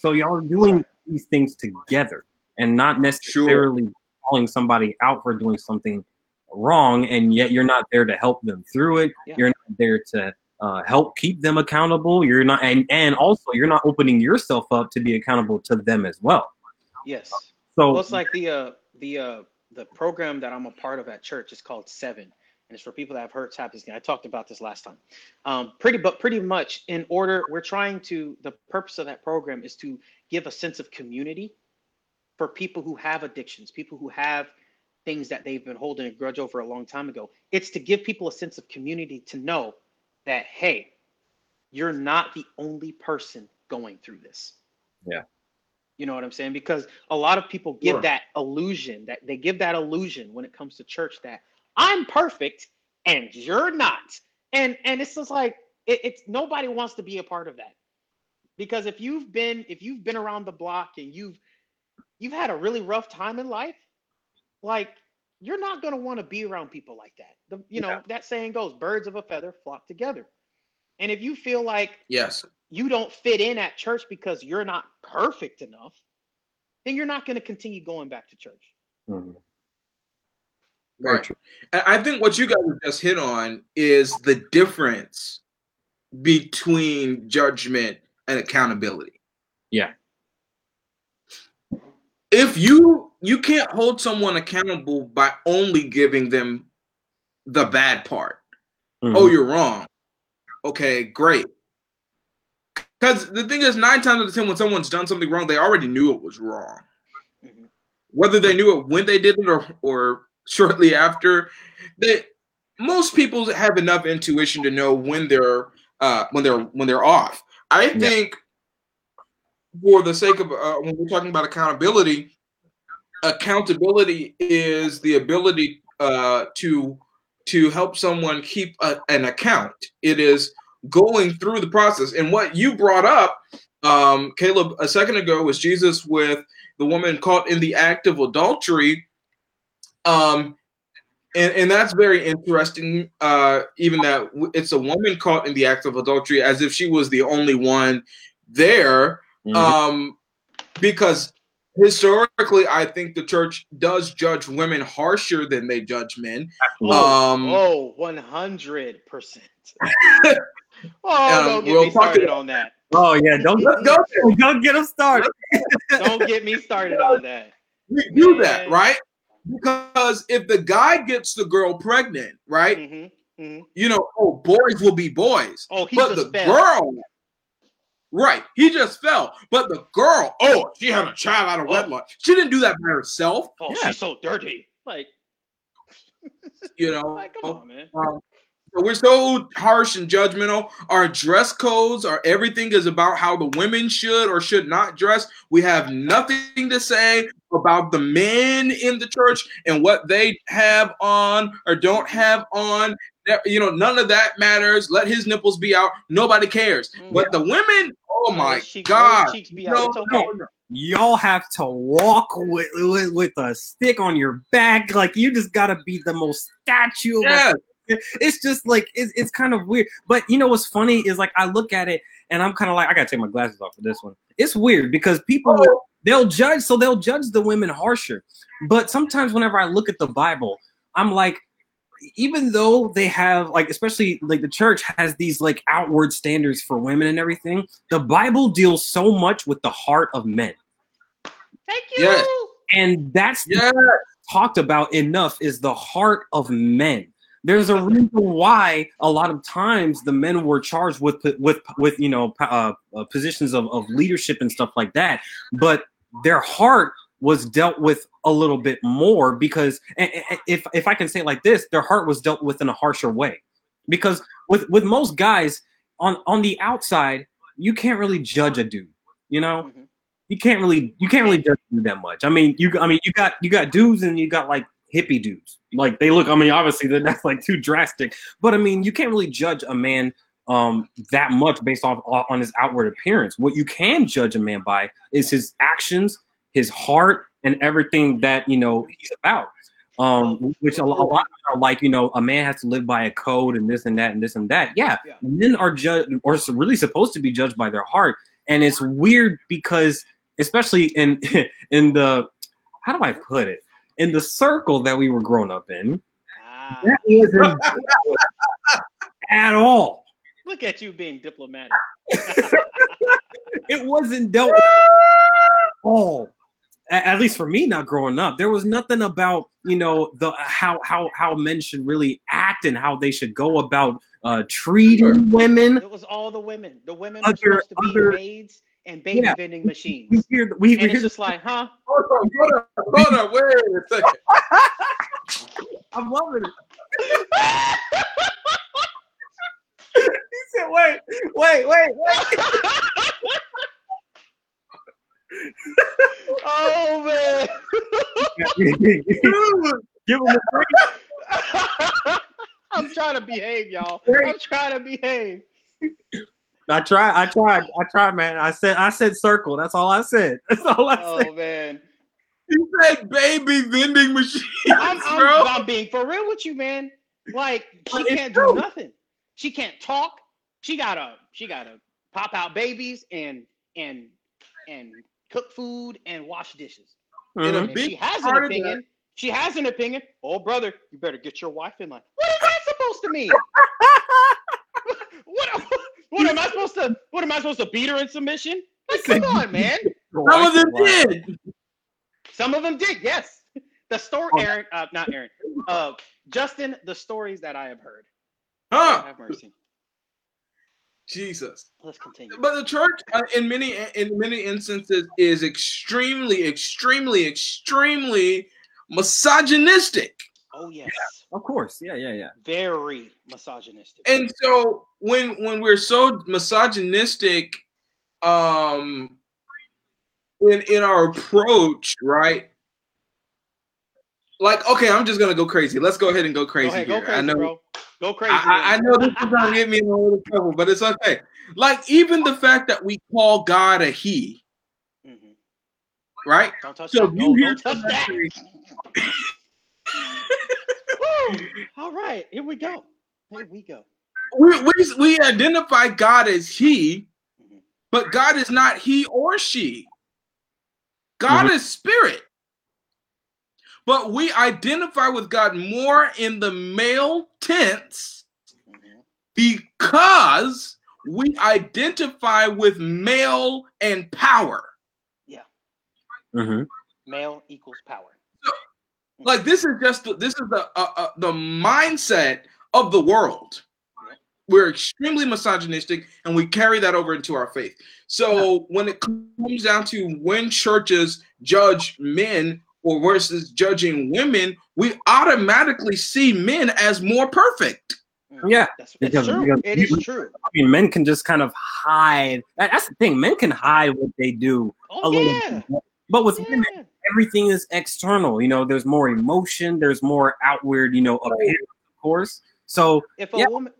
So y'all are doing these things together and not necessarily sure. calling somebody out for doing something wrong and yet you're not there to help them through it. Yeah. You're not there to uh, help keep them accountable. You're not, and and also you're not opening yourself up to be accountable to them as well. Yes. So well, it's like the uh, the uh, the program that I'm a part of at church is called Seven, and it's for people that have hurt happens. I talked about this last time. Um, pretty, but pretty much in order, we're trying to. The purpose of that program is to give a sense of community for people who have addictions, people who have things that they've been holding a grudge over a long time ago. It's to give people a sense of community to know that hey, you're not the only person going through this. Yeah. You know what I'm saying? Because a lot of people give sure. that illusion that they give that illusion when it comes to church that I'm perfect and you're not. And and it's just like it, it's nobody wants to be a part of that. Because if you've been if you've been around the block and you've you've had a really rough time in life, like you're not going to want to be around people like that. The, you know, yeah. that saying goes, birds of a feather flock together. And if you feel like yes, you don't fit in at church because you're not perfect enough, then you're not going to continue going back to church. Mm-hmm. Right. And I think what you guys just hit on is the difference between judgment and accountability. Yeah. If you you can't hold someone accountable by only giving them the bad part. Mm-hmm. Oh, you're wrong. Okay, great. Because the thing is, nine times out of ten, when someone's done something wrong, they already knew it was wrong. Mm-hmm. Whether they knew it when they did it or, or shortly after, that most people have enough intuition to know when they're uh, when they're when they're off. I think, yeah. for the sake of uh, when we're talking about accountability, accountability is the ability uh, to to help someone keep a, an account. It is going through the process. And what you brought up, um, Caleb, a second ago was Jesus with the woman caught in the act of adultery. Um, and, and that's very interesting. Uh, even that it's a woman caught in the act of adultery, as if she was the only one there. Mm-hmm. Um, because historically, I think the church does judge women harsher than they judge men. Um, oh, 100%. oh, um, don't get we'll me started on that. Oh, yeah. Don't, don't, don't get us started. don't get me started on that. We do Man. that, right? Because if the guy gets the girl pregnant, right? Mm-hmm, mm-hmm. You know, oh, boys will be boys. Oh, but the fell. girl Right. He just fell. But the girl, oh, she had a child out of oh. wedlock. She didn't do that by herself. Oh, yeah. she's so dirty. Like, you know, like, come on, man. Um, we're so harsh and judgmental. Our dress codes, our everything is about how the women should or should not dress. We have nothing to say about the men in the church and what they have on or don't have on you know, none of that matters. Let his nipples be out. Nobody cares. Mm. But the women, oh my god, no, no, no. y'all have to walk with, with, with a stick on your back. Like you just gotta be the most statue. Yes. it's just like it's, it's kind of weird. But you know what's funny is like I look at it and I'm kind of like I gotta take my glasses off for this one. It's weird because people Oh. They'll judge, so they'll judge the women harsher. But sometimes whenever I look at the Bible, I'm like, even though they have like, especially like the church has these like outward standards for women and everything, the Bible deals so much with the heart of men, Thank you. Yes. and that's Yeah. talked about enough is the heart of men. There's a reason why a lot of times the men were charged with with with you know uh, uh, positions of, of leadership and stuff like that, but their heart was dealt with a little bit more because if if I can say it like this, their heart was dealt with in a harsher way, because with with most guys on on the outside you can't really judge a dude, you know Mhm. you can't really you can't really judge them that much. I mean, you I mean you got you got dudes and you got like hippie dudes. Like they look. I mean, obviously that- that's like too drastic. But I mean, you can't really judge a man um that much based off on his outward appearance. What you can judge a man by is his actions, his heart, and everything that you know he's about. Um, which a, lo- a lot are like, you know, a man has to live by a code and this and that and this and that. Yeah, Yeah. men are judged or really supposed to be judged by their heart, and it's weird because, especially in in the, how do I put it, in the circle that we were growing up in, Ah, that wasn't at all. look at you being diplomatic. It wasn't dealt with at all. At least for me, not growing up, there was nothing about you know the how how how men should really act and how they should go about uh, treating Sure. women. It was all the women. The women were Other- supposed to be other- maids and baby Yeah. vending We machines. hear we, we And it's hear just like, huh? Hold on, hold on, hold on, wait a second. I'm loving it. he said, "Wait, wait, wait, wait." oh man. Give him a break. I'm trying to behave, y'all. I'm trying to behave. I tried. I tried. I tried, man. I said. I said circle. That's all I said. That's all I said. Oh man. You said baby vending machine. I'm, I'm. I'm being for real with you, man. Like she can't true. do nothing. She can't talk. She gotta she gotta pop out babies and and and cook food and wash dishes. A Mhm. And she has an opinion. She has an opinion. Oh brother, you better get your wife in line. What is that supposed to mean? what what am I supposed to what am I supposed to beat her in submission? Like, come on, man. Some of them did. Some of them did, yes. The story, Oh. Aaron, uh, not Aaron, uh, Justin, the stories that I have heard. Huh? Have mercy. Jesus. Let's continue. But the church, uh, in many in many instances, is extremely, extremely, extremely misogynistic. Oh yes, Of course. Yeah. Yeah. Yeah. very misogynistic. And so when when we're so misogynistic, um, in in our approach, right? Like, okay, I'm just gonna go crazy. Let's go ahead and go go crazy ahead, here. go crazy, I know bro. Go crazy. I, I- I know this is gonna get me in a little trouble, but it's okay. Like even the fact that we call God a He, Mhm. right? Don't touch So that. if No, you hear don't touch that. somebody- Woo! All right, here we go. Here we go. we, we we identify God as He, but God is not He or She. God Mhm. is Spirit. But we identify with God more in the male tense because we identify with male and power. Yeah. Mm-hmm. Male equals power. Like this is just the, this is the uh, uh, the mindset of the world. We're extremely misogynistic, and we carry that over into our faith. So when it comes down to when churches judge men or versus judging women, we automatically see men as more perfect. Mhm. Yeah, That's, it's because- true. because It is true. I mean, men can just kind of hide. That's the thing. Men can hide what they do a Oh little yeah. bit. But with women, everything is external. You know, there's more emotion. There's more outward. You know, appearance, of course. So if a Yeah. woman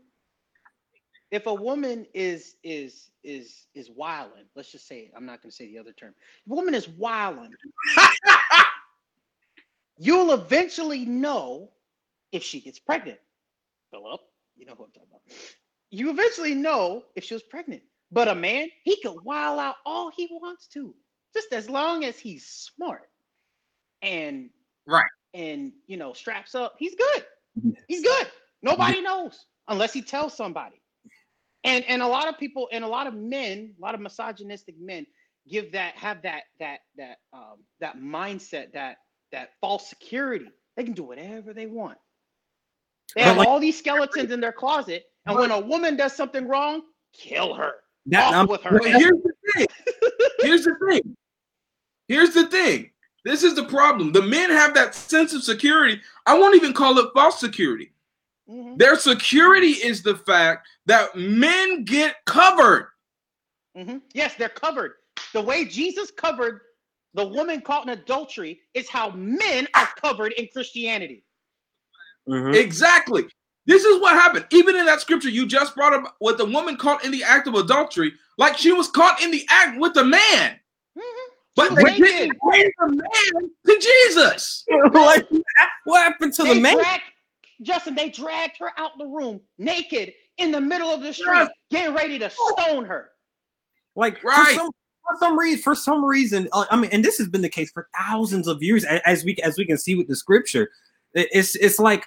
if a woman is is is is wilding let's just say i'm not going to say the other term if a woman is wilding you'll eventually know if she gets pregnant Philip, you know who I'm talking about. You eventually know if she was pregnant. But a man, he can wild out all he wants to, just as long as he's smart and Right. and you know straps up. He's good. He's good. Nobody knows unless he tells somebody. And and a lot of people and a lot of men, a lot of misogynistic men give that have that that that um that mindset that that false security. They can do whatever they want. They have like- all these skeletons in their closet, and when a woman does something wrong, kill her. That, Off I'm- with her. But here's the thing. Here's the thing. Here's the thing. This is the problem. The men have that sense of security. I won't even call it false security. Mhm, Their security is the fact that men get covered. mhm. Yes, they're covered. The way Jesus covered the woman caught in adultery is how men are covered in Christianity. Mhm. Exactly. This is what happened. Even in that scripture you just brought up with the woman caught in the act of adultery, like she was caught in the act with the man. Mhm. But She they didn't naked. bring the man to Jesus. like, what happened to They the man? dragged, Justin, they dragged her out the room naked in the middle of the street, Yes. getting ready to stone her. Like Right. for some for some reason, for some reason, uh, I mean, and this has been the case for thousands of years, as we as we can see with the scripture. It's it's like,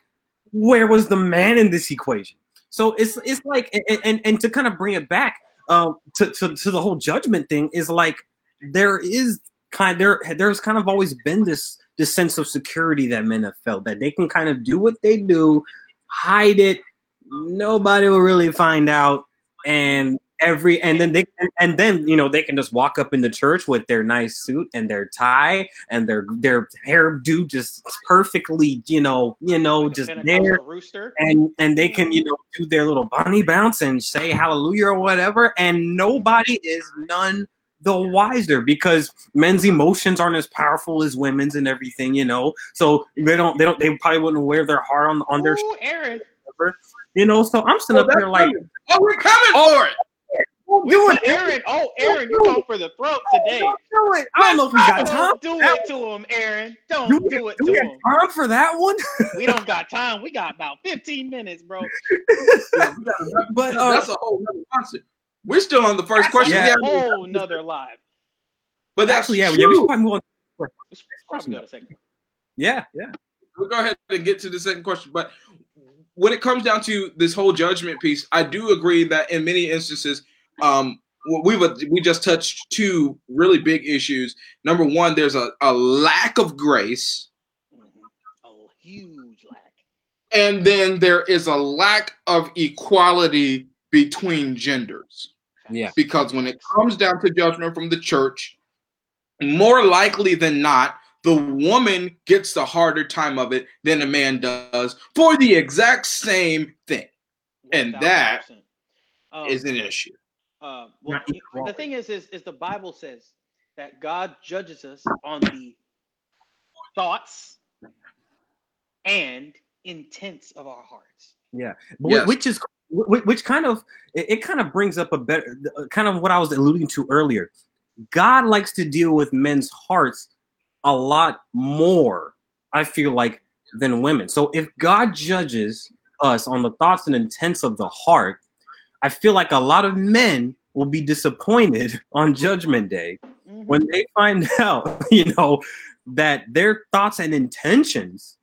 where was the man in this equation? So it's it's like, and and, and to kind of bring it back um, to, to to the whole judgment thing is like there is kind there there's kind of always been this this sense of security that men have felt that they can kind of do what they do, hide it, nobody will really find out, and every and then they and, and then you know they can just walk up in the church with their nice suit and their tie and their their hairdo just perfectly you know you know Like just there rooster. and and they can you know do their little bunny bounce and say hallelujah or whatever and nobody is none the wiser because men's emotions aren't as powerful as women's and everything you know so they don't they don't they probably wouldn't wear their heart on on their Ooh, Aaron. you know so i'm sitting Oh, up here like oh, we're coming for it. Don't do it Aaron, oh, Aaron, you're going for the throat today. Don't do it. I don't know if we got time. Don't do it to him, Aaron. Don't Do do it to we have him. time for that one? We don't got time. We got about 15 minutes, bro. But uh, that's a whole other concept. We're still on the first question. Yeah. We A haven't- whole nother live. but that's actually, yeah, true. yeah, we should probably move on. Let's probably go to second. Yeah, yeah. we'll go ahead and get to the second question. But when it comes down to this whole judgment piece, I do agree that in many instances, um, we've we just touched two really big issues. Number one, there's a, a lack of grace, Mhm. A huge lack. and then there is a lack of equality between genders. Yeah. Because when it comes down to judgment from the church, more likely than not, the woman gets the harder time of it than a man does for the exact same thing. And that 1000%. Um, Is an issue. Uh, well, Not the thing is, is, is the Bible says that God judges us on the thoughts and intents of our hearts. Yeah, Yes. which is which kind of it, it kind of brings up a better uh, kind of what I was alluding to earlier. God likes to deal with men's hearts a lot more. I feel like than women. So if God judges us on the thoughts and intents of the heart, I feel like a lot of men will be disappointed on Judgment Day Mhm. when they find out, you know, that their thoughts and intentions,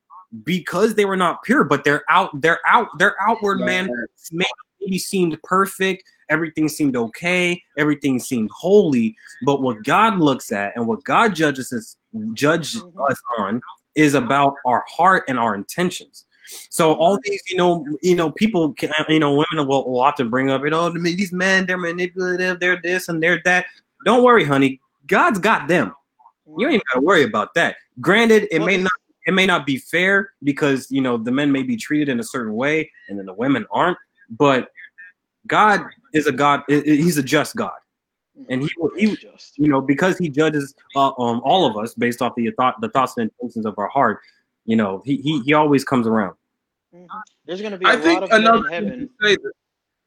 because they were not pure, but they're out, they're out, their outward man maybe seemed perfect, everything seemed okay, everything seemed holy. But what God looks at and what God judges us, judge Mhm. us on, is about our heart and our intentions. So all these, you know, you know, people, can, you know, women will, will often bring up, you know, these men, they're manipulative, they're this and they're that. Don't worry, honey. God's got them. You ain't got to worry about that. Granted, it may not it may not be fair because you know the men may be treated in a certain way and then the women aren't. But God is a God. He's a just God, and he will- he you know because he judges uh, um all of us based off the thought the thoughts and intentions of our heart. You know he he, he always comes around. Mhm. There's going to be a I lot think of men in another heaven. say that,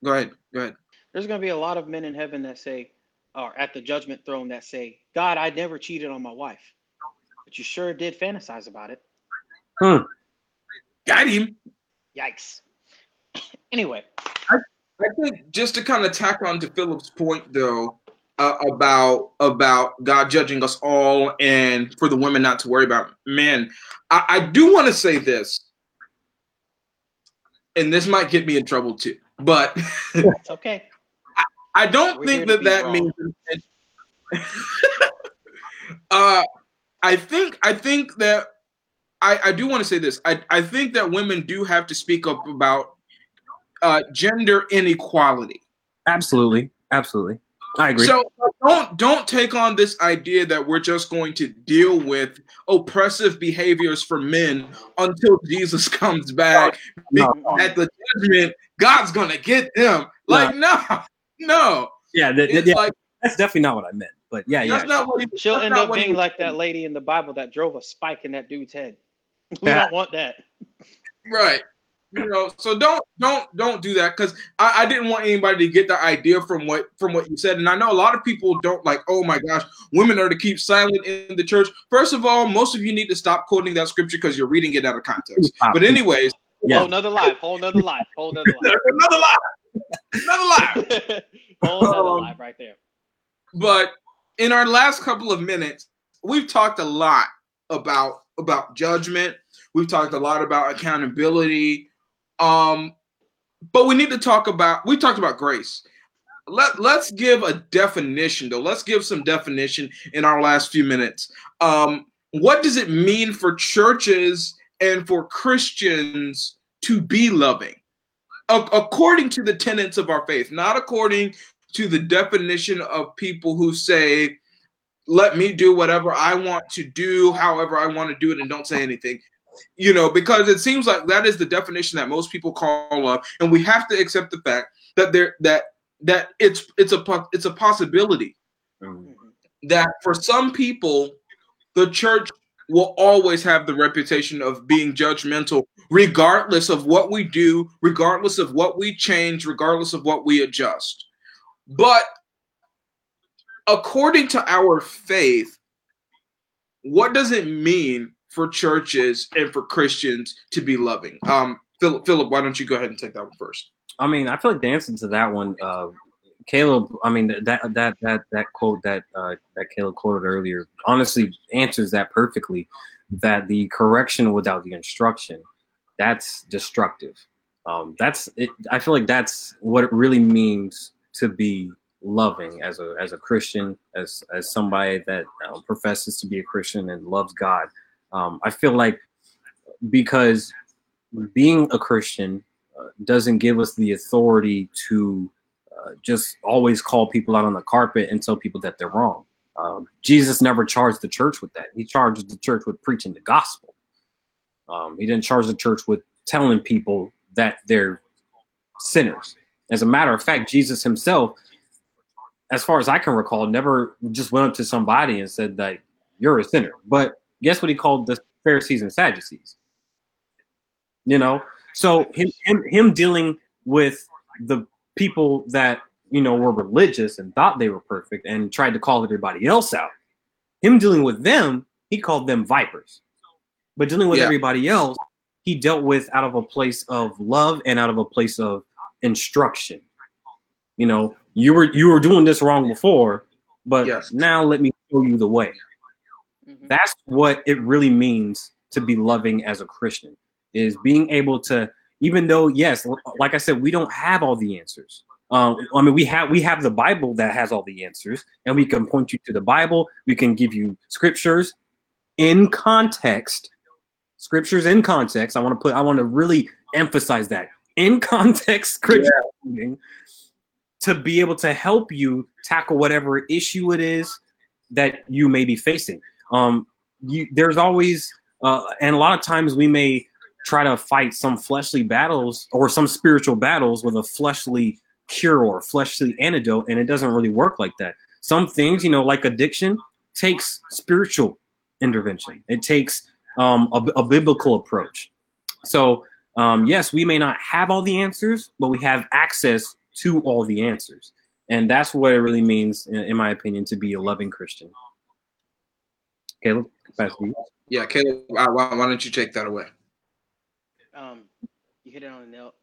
go ahead, go ahead. There's going to be a lot of men in heaven that say, or at the judgment throne that say, God, I never cheated on my wife, but you sure did fantasize about it. Huh. Got him. Yikes. Anyway, I, I think just to kind of tack on to Philip's point, though, uh, about about God judging us all, and for the women not to worry about men. I, I do want to say this, and this might get me in trouble too, but it's okay. I, I don't We're think that that wrong. means. uh, I think I think that I, I do want to say this. I, I think that women do have to speak up about uh, gender inequality. Absolutely, absolutely. I agree. So uh, don't don't take on this idea that we're just going to deal with oppressive behaviors for men until Jesus comes back. No, no. At the judgment, God's gonna get them. Like no, no. Yeah, the, the, yeah like, that's definitely not what I meant. But yeah, yeah. He, She'll end up being like that lady in the Bible that drove a spike in that dude's head. We yeah. don't want that. Right you know so don't don't don't do that because I, I, didn't want anybody to get the idea from what from what you said. And i know a lot of people don't like oh my gosh women are to keep silent in the church. First of all most of you need to stop quoting that scripture because you're reading it out of context. But anyways yeah. whole another life whole another life whole another life. Another life. Another life. Whole another um, life right there. but in our last couple of minutes we've talked a lot about about judgment. We've talked a lot about accountability um, but we need to talk about we talked about grace. Let let's give a definition though. Let's give some definition in our last few minutes. Um, what does it mean for churches and for Christians to be loving? A- according to the tenets of our faith, not according to the definition of people who say, let me do whatever I want to do, however I want to do it, and don't say anything you know, because it seems like that is the definition that most people call up, and we have to accept the fact that there that that it's it's a it's a possibility mm-hmm. that for some people the church will always have the reputation of being judgmental regardless of what we do regardless of what we change regardless of what we adjust but according to our faith what does it mean for churches and for Christians to be loving. Um, Philip, Philip, why don't you go ahead and take that one first? I mean, I feel like dancing to that one. Uh, Caleb, I mean that that that that quote that uh, that Caleb quoted earlier honestly answers that perfectly. That the correction without the instruction, that's destructive. Um, that's it. I feel like that's what it really means to be loving as a as a Christian, as as somebody that uh, professes to be a Christian and loves God. Um, I feel like because being a Christian uh, doesn't give us the authority to uh, just always call people out on the carpet and tell people that they're wrong. Um, Jesus never charged the church with that. He charged the church with preaching the gospel. Um, he didn't charge the church with telling people that they're sinners. As a matter of fact, Jesus himself, as far as I can recall, never just went up to somebody and said that you're a sinner. But guess what he called the Pharisees and Sadducees? You know, so him, him, him dealing with the people that you know were religious and thought they were perfect and tried to call everybody else out. Him dealing with them, he called them vipers. But dealing with yeah. everybody else, he dealt with out of a place of love and out of a place of instruction. You know, you were you were doing this wrong before, but yes. now let me show you the way. Mm-hmm. That's what it really means to be loving as a Christian is being able to, even though, yes, like I said, we don't have all the answers. Um, I mean, we have we have the Bible that has all the answers, and we can point you to the Bible. We can give you scriptures in context. Scriptures in context. I want to put. I want to really emphasize that in context scripture yeah. to be able to help you tackle whatever issue it is that you may be facing um, you, there's always uh, and a lot of times we may try to fight some fleshly battles or some spiritual battles with a fleshly cure or fleshly antidote, and it doesn't really work like that. Some things, you know, like addiction, takes spiritual intervention. It takes um, a, a, biblical approach. So, um, yes, we may not have all the answers, but we have access to all the answers. And that's what it really means, in, in my opinion, to be a loving Christian. Caleb, pass you. Yeah, Caleb, why, why don't you take that away? Um, you hit it on the nail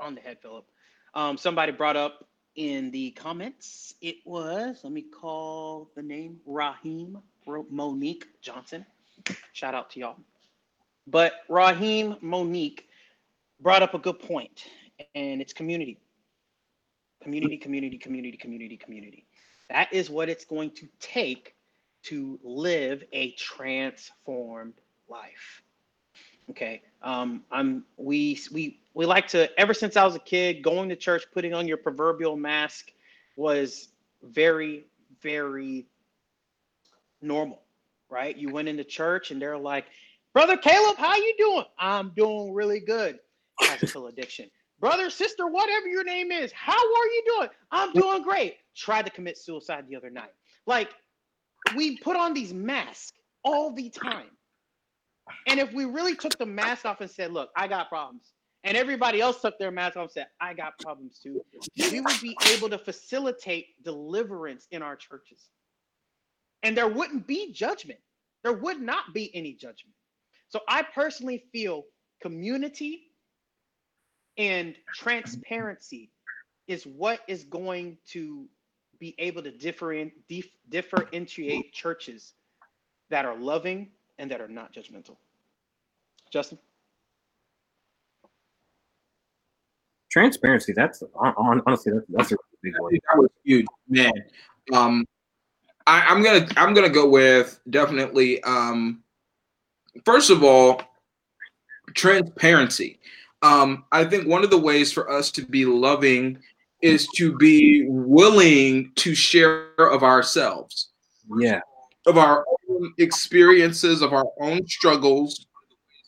on the head, Philip. Um, somebody brought up in the comments. It was let me call the name Raheem Monique Johnson. Shout out to y'all. But Raheem Monique brought up a good point, and it's community. Community, community, community, community, community. That is what it's going to take to live a transformed life. Okay. Um, I'm we we we like to ever since I was a kid, going to church, putting on your proverbial mask was very, very normal, right? You went into church and they're like, Brother Caleb, how you doing? I'm doing really good. Pill addiction. Brother, sister, whatever your name is, how are you doing? I'm doing great. Tried to commit suicide the other night. Like, we put on these masks all the time. And if we really took the mask off and said, look, I got problems, and everybody else took their mask off and said, I got problems too, we would be able to facilitate deliverance in our churches. And there wouldn't be judgment. There would not be any judgment. So I personally feel community and transparency is what is going to be able to different, dif, differentiate churches that are loving and that are not judgmental. Justin? Transparency, that's honestly, that's, that's a big one. That was huge, man. Um, I, I'm gonna I'm gonna go with definitely um first of all, transparency. Um, I think one of the ways for us to be loving is to be willing to share of ourselves. Yeah. Of our own experiences, of our own struggles,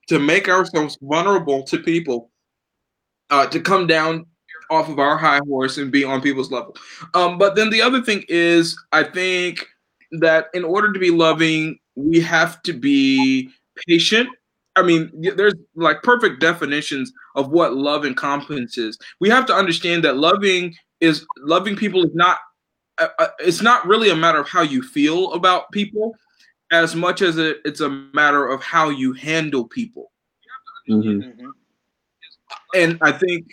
to make ourselves vulnerable to people, uh, to come down off of our high horse and be on people's level. Um, but then the other thing is, I think that in order to be loving, we have to be patient. I mean, there's like perfect definitions of what love encompasses. We have to understand that loving is loving people is not uh, uh, it's not really a matter of how you feel about people as much as it, it's a matter of how you handle people. Mm-hmm. mm-hmm. And I think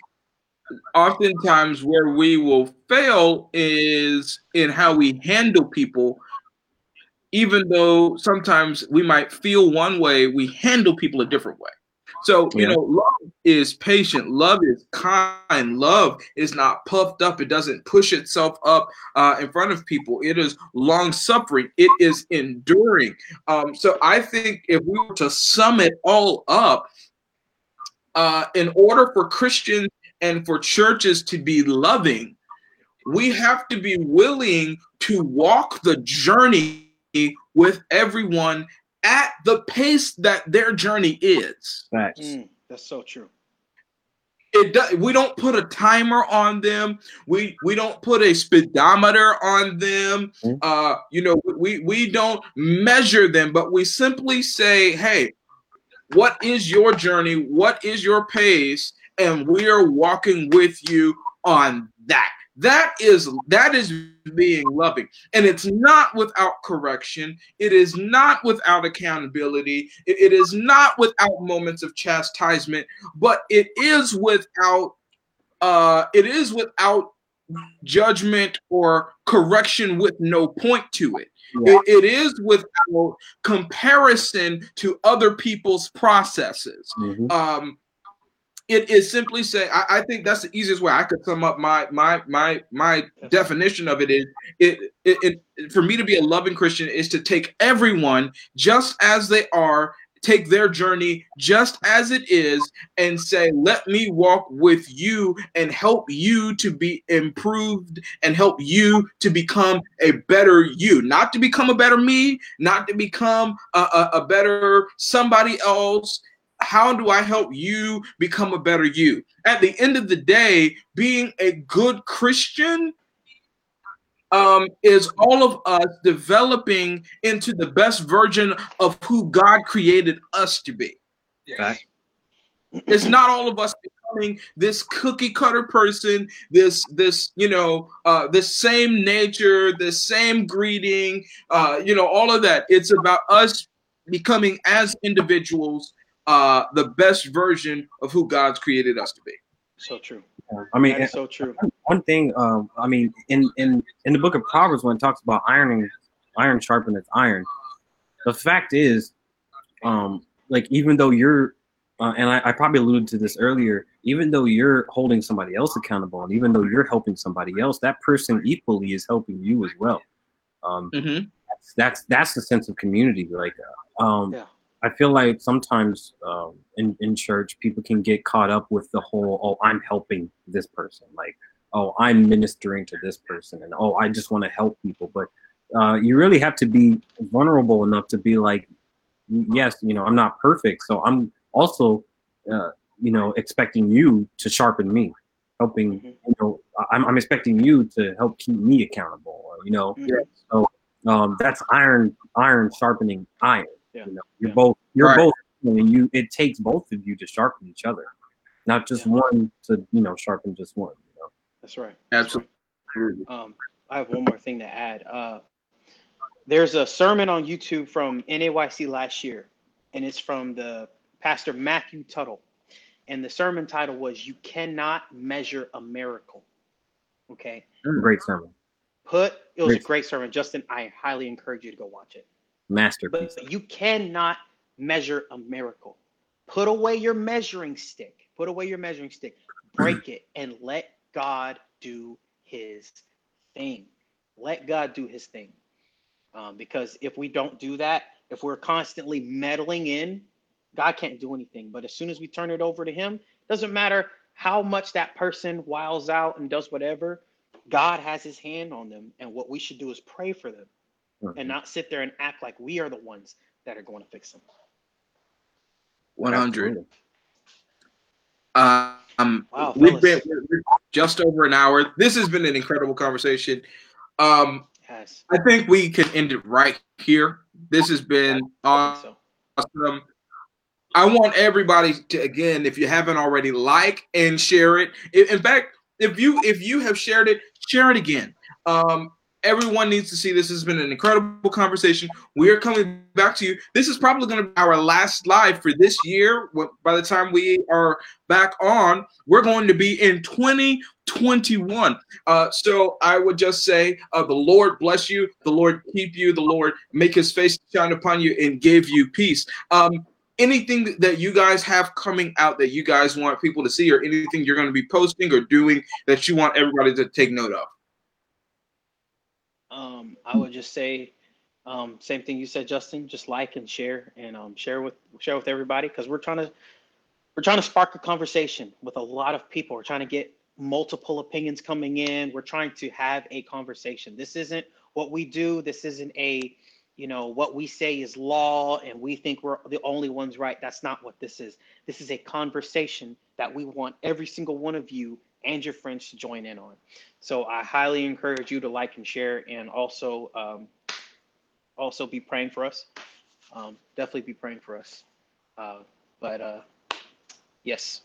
oftentimes where we will fail is in how we handle people even though sometimes we might feel one way, we handle people a different way. So, you yeah. know, love is patient, love is kind, love is not puffed up, it doesn't push itself up uh, in front of people, it is long suffering, it is enduring. Um, so, I think if we were to sum it all up, uh, in order for Christians and for churches to be loving, we have to be willing to walk the journey with everyone at the pace that their journey is. Facts. Mm, that's so true. It does, we don't put a timer on them. We we don't put a speedometer on them. Mm. Uh, you know, we we don't measure them, but we simply say, "Hey, what is your journey? What is your pace?" And we are walking with you on that. That is that is being loving. And it's not without correction. It is not without accountability. It, it is not without moments of chastisement, but it is without uh it is without judgment or correction with no point to it. Yeah. It, it is without comparison to other people's processes. Mm-hmm. Um, it is simply say I, I, think that's the easiest way I could sum up my my my my definition of it is it, it, it for me to be a loving Christian is to take everyone just as they are take their journey just as it is and say let me walk with you and help you to be improved and help you to become a better you. Not to become a better me not to become a, a, a better somebody else how do I help you become a better you? At the end of the day, being a good Christian um, is all of us developing into the best version of who God created us to be. Right. It's not all of us becoming this cookie cutter person, this this you know uh, this same nature, this same greeting, uh, you know all of that. It's about us becoming as individuals uh, the best version of who God's created us to be. So true. I mean, That's so true. one thing. Um, I mean, in in in the book of Proverbs, when it talks about ironing, iron sharpeneth iron. The fact is, um, like even though you're, uh, and I, I probably alluded to this earlier, even though you're holding somebody else accountable, and even though you're helping somebody else, that person equally is helping you as well. Um, Mhm. that's that's that's the sense of community. Like, uh, um, Yeah. I feel like sometimes um, in in church people can get caught up with the whole, oh, I'm helping this person, like, oh, I'm ministering to this person, and oh, I just want to help people. But uh, you really have to be vulnerable enough to be like, yes, you know, I'm not perfect, so I'm also, uh, you know, expecting you to sharpen me, helping, Mhm. you know, I'm, I'm expecting you to help keep me accountable, you know, Mhm. um, that's iron iron sharpening iron. Yeah. You know, you're Yeah. both you're Right. both and you it takes both of you to sharpen each other, not just Yeah. one to you know sharpen just one. You know, That's right. Absolutely. Um, I have one more thing to add. Uh, there's a sermon on YouTube from NAYC last year, and it's from the pastor Matthew Tuttle. And the sermon title was "You Cannot Measure a Miracle." Okay, great sermon, put it was a Great. great sermon. Justin, I highly encourage you to go watch it. Masterpiece. But you cannot measure a miracle. Put away your measuring stick. Put away your measuring stick. Break it and let God do his thing. Let God do his thing. Um, because if we don't do that, if we're constantly meddling in, God can't do anything. But as soon as we turn it over to him, doesn't matter how much that person wiles out and does whatever, God has his hand on them. And what we should do is pray for them and not sit there and act like we are the ones that are going to fix them. 100. Uh, um, Wow, we've been fellas. we're just over an hour. This has been an incredible conversation. Um, Yes. I think we can end it right here. This has been I think so. awesome. I want everybody to again, if you haven't already, like and share it. In in fact, if you if you have shared it, share it again. Um, everyone needs to see this. has been an incredible conversation. We are coming back to you. This is probably going to be our last live for this year. By the time we are back on, we're going to be in 2021. Uh, so I would just say, uh, the Lord bless you, the Lord keep you, the Lord make His face shine upon you and give you peace. Um, anything that- that you guys have coming out that you guys want people to see, or anything you're going to be posting or doing that you want everybody to take note of. Um, I would just say, um, same thing you said, Justin. Just like and share, and um, share with share with everybody because we're trying to we're trying to spark a conversation with a lot of people. We're trying to get multiple opinions coming in. We're trying to have a conversation. This isn't what we do. This isn't a you know what we say is law and we think we're the only ones right that's not what this is this is a conversation that we want every single one of you and your friends to join in on so I highly encourage you to like and share, and also um, also be praying for us. Um, definitely be praying for us. Uh, but uh, yes,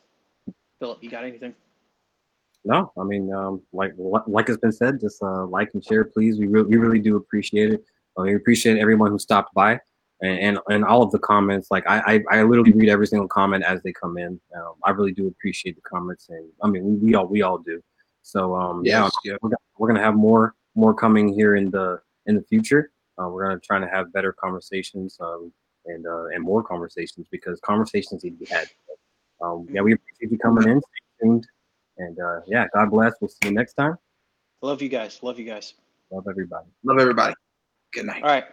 Philip, you got anything? No, I mean, um, like like it's been said, just uh, like and share, please. We really we really do appreciate it. Uh, we appreciate everyone who stopped by and, and and all of the comments. Like I, I I literally read every single comment as they come in. Um, I really do appreciate the comments, and I mean we, we all we all do. So um, yeah, yeah. we're gonna, we're gonna have more more coming here in the in the future. Uh, we're gonna try to have better conversations um, and uh, and more conversations because conversations need to be had. Um, yeah, we appreciate you coming in. Stay tuned, and uh, yeah, God bless. We'll see you next time. Love you guys. Love you guys. Love everybody. Love everybody. Good night. All right.